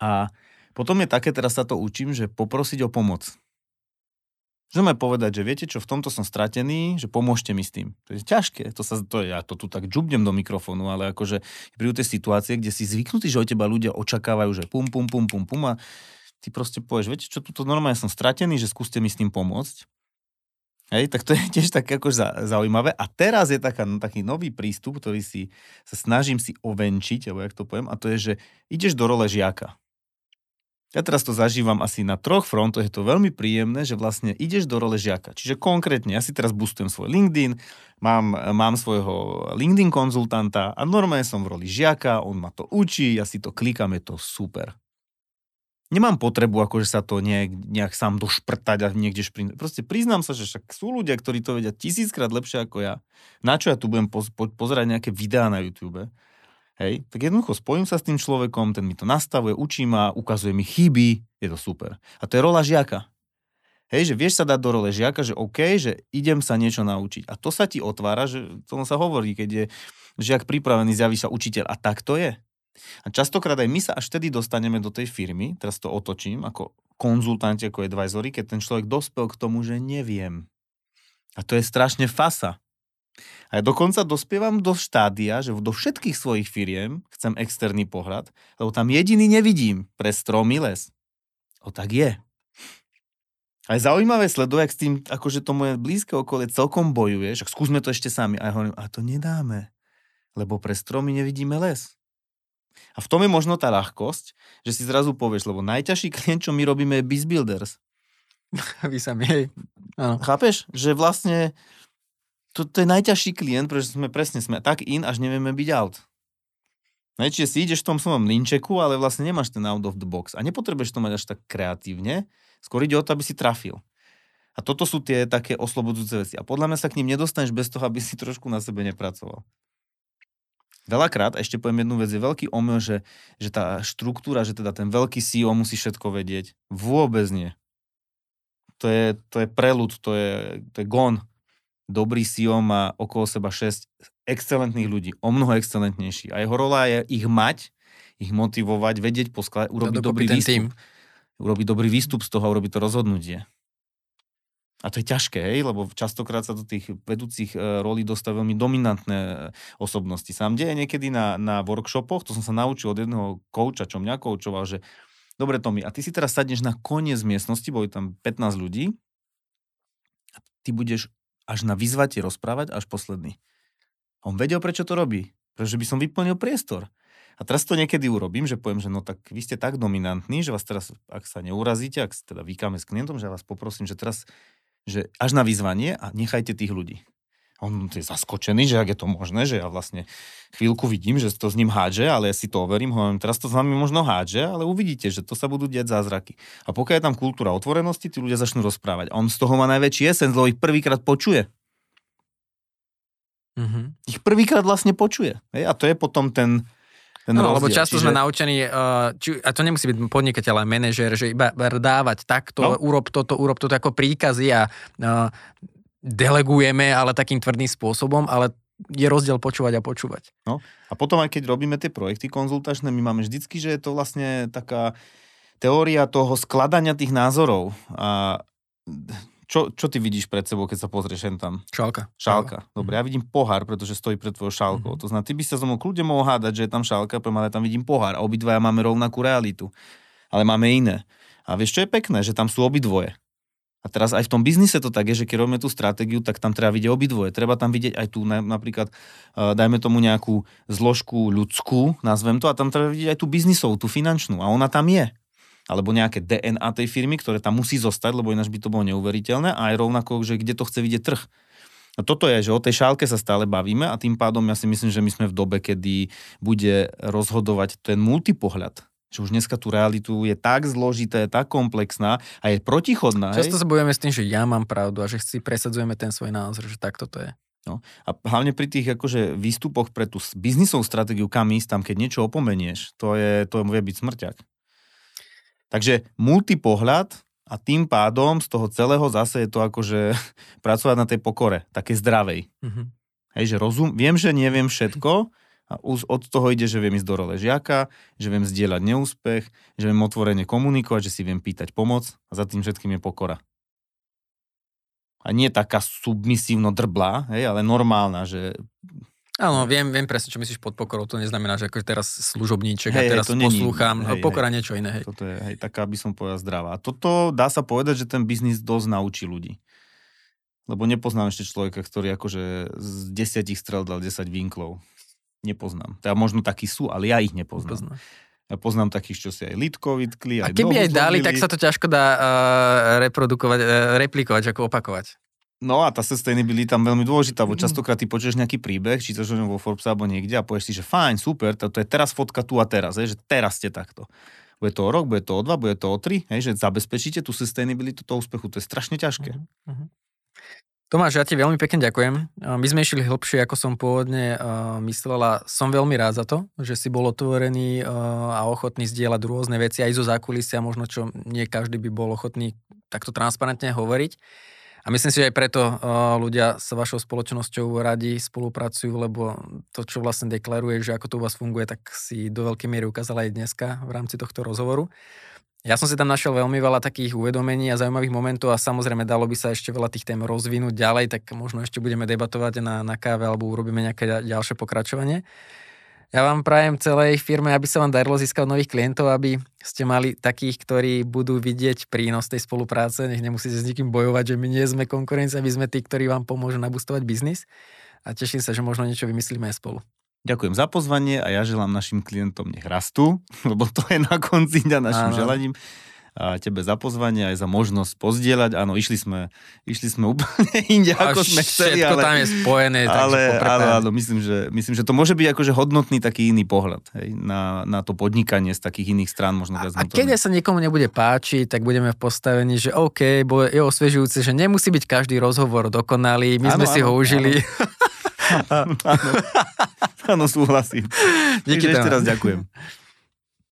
A potom je také, teraz sa to učím, že poprosiť o pomoc. Môžeme povedať, že viete čo, v tomto som stratený, že pomôžte mi s tým. To je ťažké, to sa, to, ja to tu tak džubnem do mikrofónu, ale akože prídu tie situácie, kde si zvyknutí, že od teba ľudia očakávajú, že pum, pum, pum, pum, pum a ty proste povieš, viete čo, tuto normálne som stratený, že skúste mi s tým pomôcť. Hej, tak to je tiež tak akože zaujímavé. A teraz je taká, no, taký nový prístup, ktorý si sa snažím si ovenčiť, alebo jak to poviem, a to je, že ideš do role žiaka. Ja teraz to zažívam asi na troch frontoch, je to veľmi príjemné, že vlastne ideš do role žiaka. Čiže konkrétne, ja si teraz boostujem svoj LinkedIn, mám, mám svojho LinkedIn konzultanta a normálne som v roli žiaka, on ma to učí, ja si to klikam, je to super. Nemám potrebu akože sa to nejak, nejak sám došprtať a niekde šprint. Proste priznám sa, že však sú ľudia, ktorí to vedia tisíckrát lepšie ako ja. Na čo ja tu budem poz, po, pozerať nejaké videá na YouTube? Hej, tak jednoducho spojím sa s tým človekom, ten mi to nastavuje, učí ma, ukazuje mi chyby, je to super. A to je rola žiaka. Hej, že vieš sa dať do role žiaka, že OK, že idem sa niečo naučiť. A to sa ti otvára, že to sa hovorí, keď je žiak pripravený, zjaví sa učiteľ. A tak to je. A častokrát aj my sa až vtedy dostaneme do tej firmy, teraz to otočím, ako konzultanti, ako advisory, keď ten človek dospel k tomu, že neviem. A to je strašne fasa. A ja dokonca dospievam do štádia, že do všetkých svojich firiem chcem externý pohľad, lebo tam jediný nevidím pre stromy les. O tak je. A je zaujímavé sledovať, s tým, akože to moje blízke okolie celkom bojuje, však skúsme to ešte sami. A ja hovorím, a to nedáme, lebo pre stromy nevidíme les. A v tom je možno tá ľahkosť, že si zrazu povieš, lebo najťažší klient, čo my robíme, je BizBuilders. Vy sami, hej. Chápeš? Že vlastne to, to je najťažší klient, pretože sme presne sme tak in, až nevieme byť out. Ne, si ideš v tom svojom linčeku, ale vlastne nemáš ten out of the box. A nepotrebuješ to mať až tak kreatívne, skôr ide o to, aby si trafil. A toto sú tie také oslobodzujúce veci. A podľa mňa sa k ním nedostaneš bez toho, aby si trošku na sebe nepracoval. Veľakrát, ešte poviem jednu vec, je veľký omyl, že, že tá štruktúra, že teda ten veľký CEO musí všetko vedieť. Vôbec nie. To je, to je prelud, to je, to je gon dobrý CEO má okolo seba 6 excelentných ľudí, o mnoho excelentnejší. A jeho rola je ich mať, ich motivovať, vedieť, poskladať, urobiť dobrý výstup. Tým. Urobiť dobrý výstup z toho a urobiť to rozhodnutie. A to je ťažké, hej, lebo častokrát sa do tých vedúcich e, rolí dostávajú veľmi dominantné e, osobnosti. Sám deje niekedy na, na workshopoch, to som sa naučil od jedného kouča, čo mňa koučoval, že dobre Tomi, a ty si teraz sadneš na koniec miestnosti, boli tam 15 ľudí, a ty budeš až na vyzvate rozprávať až posledný. On vedel, prečo to robí. Pretože by som vyplnil priestor. A teraz to niekedy urobím, že poviem, že no tak vy ste tak dominantní, že vás teraz, ak sa neurazíte, ak teda vykáme s klientom, že ja vás poprosím, že teraz, že až na vyzvanie a nechajte tých ľudí on je zaskočený, že ak je to možné, že ja vlastne chvíľku vidím, že to s ním hádže, ale ja si to overím, hovorím, teraz to s vami možno hádže, ale uvidíte, že to sa budú diať zázraky. A pokiaľ je tam kultúra otvorenosti, tí ľudia začnú rozprávať. A on z toho má najväčší esen, lebo ich prvýkrát počuje. Mm-hmm. Ich prvýkrát vlastne počuje. Hej? A to je potom ten, ten no, lebo často Čiže... sme naučení, uh, či, a to nemusí byť podnikateľ, ale manažer, že iba dávať takto, no. urob toto, urob toto ako príkazy a uh, delegujeme, ale takým tvrdým spôsobom, ale je rozdiel počúvať a počúvať. No a potom aj keď robíme tie projekty konzultačné, my máme vždycky, že je to vlastne taká teória toho skladania tých názorov. A čo, čo ty vidíš pred sebou, keď sa pozrieš hen tam? Šálka. Šálka. Dobre, ja vidím pohár, pretože stojí pred tvojou šálkou. Mm-hmm. To znamená, ty by sa so mnou kľudne mohol hádať, že je tam šálka, ale tam vidím pohár a obidvaja máme rovnakú realitu. Ale máme iné. A vieš, čo je pekné? Že tam sú obidvoje. A teraz aj v tom biznise to tak je, že keď robíme tú stratégiu, tak tam treba vidieť obidvoje. Treba tam vidieť aj tú napríklad, uh, dajme tomu nejakú zložku ľudskú, nazvem to, a tam treba vidieť aj tú biznisovú, tú finančnú. A ona tam je. Alebo nejaké DNA tej firmy, ktoré tam musí zostať, lebo ináč by to bolo neuveriteľné. A aj rovnako, že kde to chce vidieť trh. No toto je, že o tej šálke sa stále bavíme a tým pádom ja si myslím, že my sme v dobe, kedy bude rozhodovať ten multipohľad že už dneska tú realitu je tak zložité, tak komplexná a je protichodná. Často sa bojujeme s tým, že ja mám pravdu a že si presadzujeme ten svoj názor, že takto to je. No. A hlavne pri tých akože, výstupoch pre tú biznisovú stratégiu, kam ísť tam, keď niečo opomenieš, to, je, to vie byť smrťak. Takže multipohľad a tým pádom z toho celého zase je to akože pracovať na tej pokore, také zdravej. Mm-hmm. Hej, že rozum, viem, že neviem všetko a od toho ide, že viem ísť do role žiaka, že viem zdieľať neúspech, že viem otvorene komunikovať, že si viem pýtať pomoc a za tým všetkým je pokora. A nie taká submisívno drblá, hej, ale normálna, že Áno, viem, viem presne, čo myslíš pod pokorou. To neznamená, že ako teraz služobníček hej, a teraz hej, poslúcham. Hej, Pokora hej, niečo iné. Hej. Toto je hej, taká, by som povedal, zdravá. A toto dá sa povedať, že ten biznis dosť naučí ľudí. Lebo nepoznám ešte človeka, ktorý akože z desiatich strel dal 10 vinklov. Nepoznám. Teda možno takí sú, ale ja ich nepoznám. Nepoznám. Ja poznám takých, čo si aj litko vytkli, aj A keby aj dali, tak sa to ťažko dá uh, reprodukovať, uh, replikovať, ako opakovať. No a tá sustainability tam veľmi dôležitá, bo mm. častokrát ty počuješ nejaký príbeh, či to vo Forbes alebo niekde a povieš si, že fajn, super, to, to je teraz fotka tu a teraz, je, že teraz ste takto. Bude to o rok, bude to o dva, bude to o tri, hej, že zabezpečíte tú sustainability toho úspechu, to je strašne ťažké. Uh-huh. Tomáš, ja ti veľmi pekne ďakujem. My sme išli hlbšie, ako som pôvodne myslela. Som veľmi rád za to, že si bol otvorený a ochotný zdieľať rôzne veci aj zo zákulisia, možno čo nie každý by bol ochotný takto transparentne hovoriť. A myslím si, že aj preto ľudia s vašou spoločnosťou radi spolupracujú, lebo to, čo vlastne deklaruje, že ako to u vás funguje, tak si do veľkej miery ukázala aj dneska v rámci tohto rozhovoru. Ja som si tam našiel veľmi veľa takých uvedomení a zaujímavých momentov a samozrejme dalo by sa ešte veľa tých tém rozvinúť ďalej, tak možno ešte budeme debatovať na, na káve alebo urobíme nejaké ďalšie pokračovanie. Ja vám prajem celej firme, aby sa vám darilo získať nových klientov, aby ste mali takých, ktorí budú vidieť prínos tej spolupráce. Nech nemusíte s nikým bojovať, že my nie sme konkurencia, my sme tí, ktorí vám pomôžu nabustovať biznis. A teším sa, že možno niečo vymyslíme aj spolu. Ďakujem za pozvanie a ja želám našim klientom nech rastú, lebo to je na konci dňa našim Áno. želaním a tebe za pozvanie, aj za možnosť pozdieľať. Áno, išli sme, išli sme úplne inde, ako sme chceli. Ale, tam je spojené. Ale, ale áno, myslím že, myslím, že to môže byť akože hodnotný taký iný pohľad hej, na, na to podnikanie z takých iných strán. Možno a, a keď sa niekomu nebude páčiť, tak budeme v postavení, že OK, bo je osviežujúce, že nemusí byť každý rozhovor dokonalý, my áno, sme áno, si ho užili. Áno, áno, áno súhlasím. Díky ešte raz ďakujem.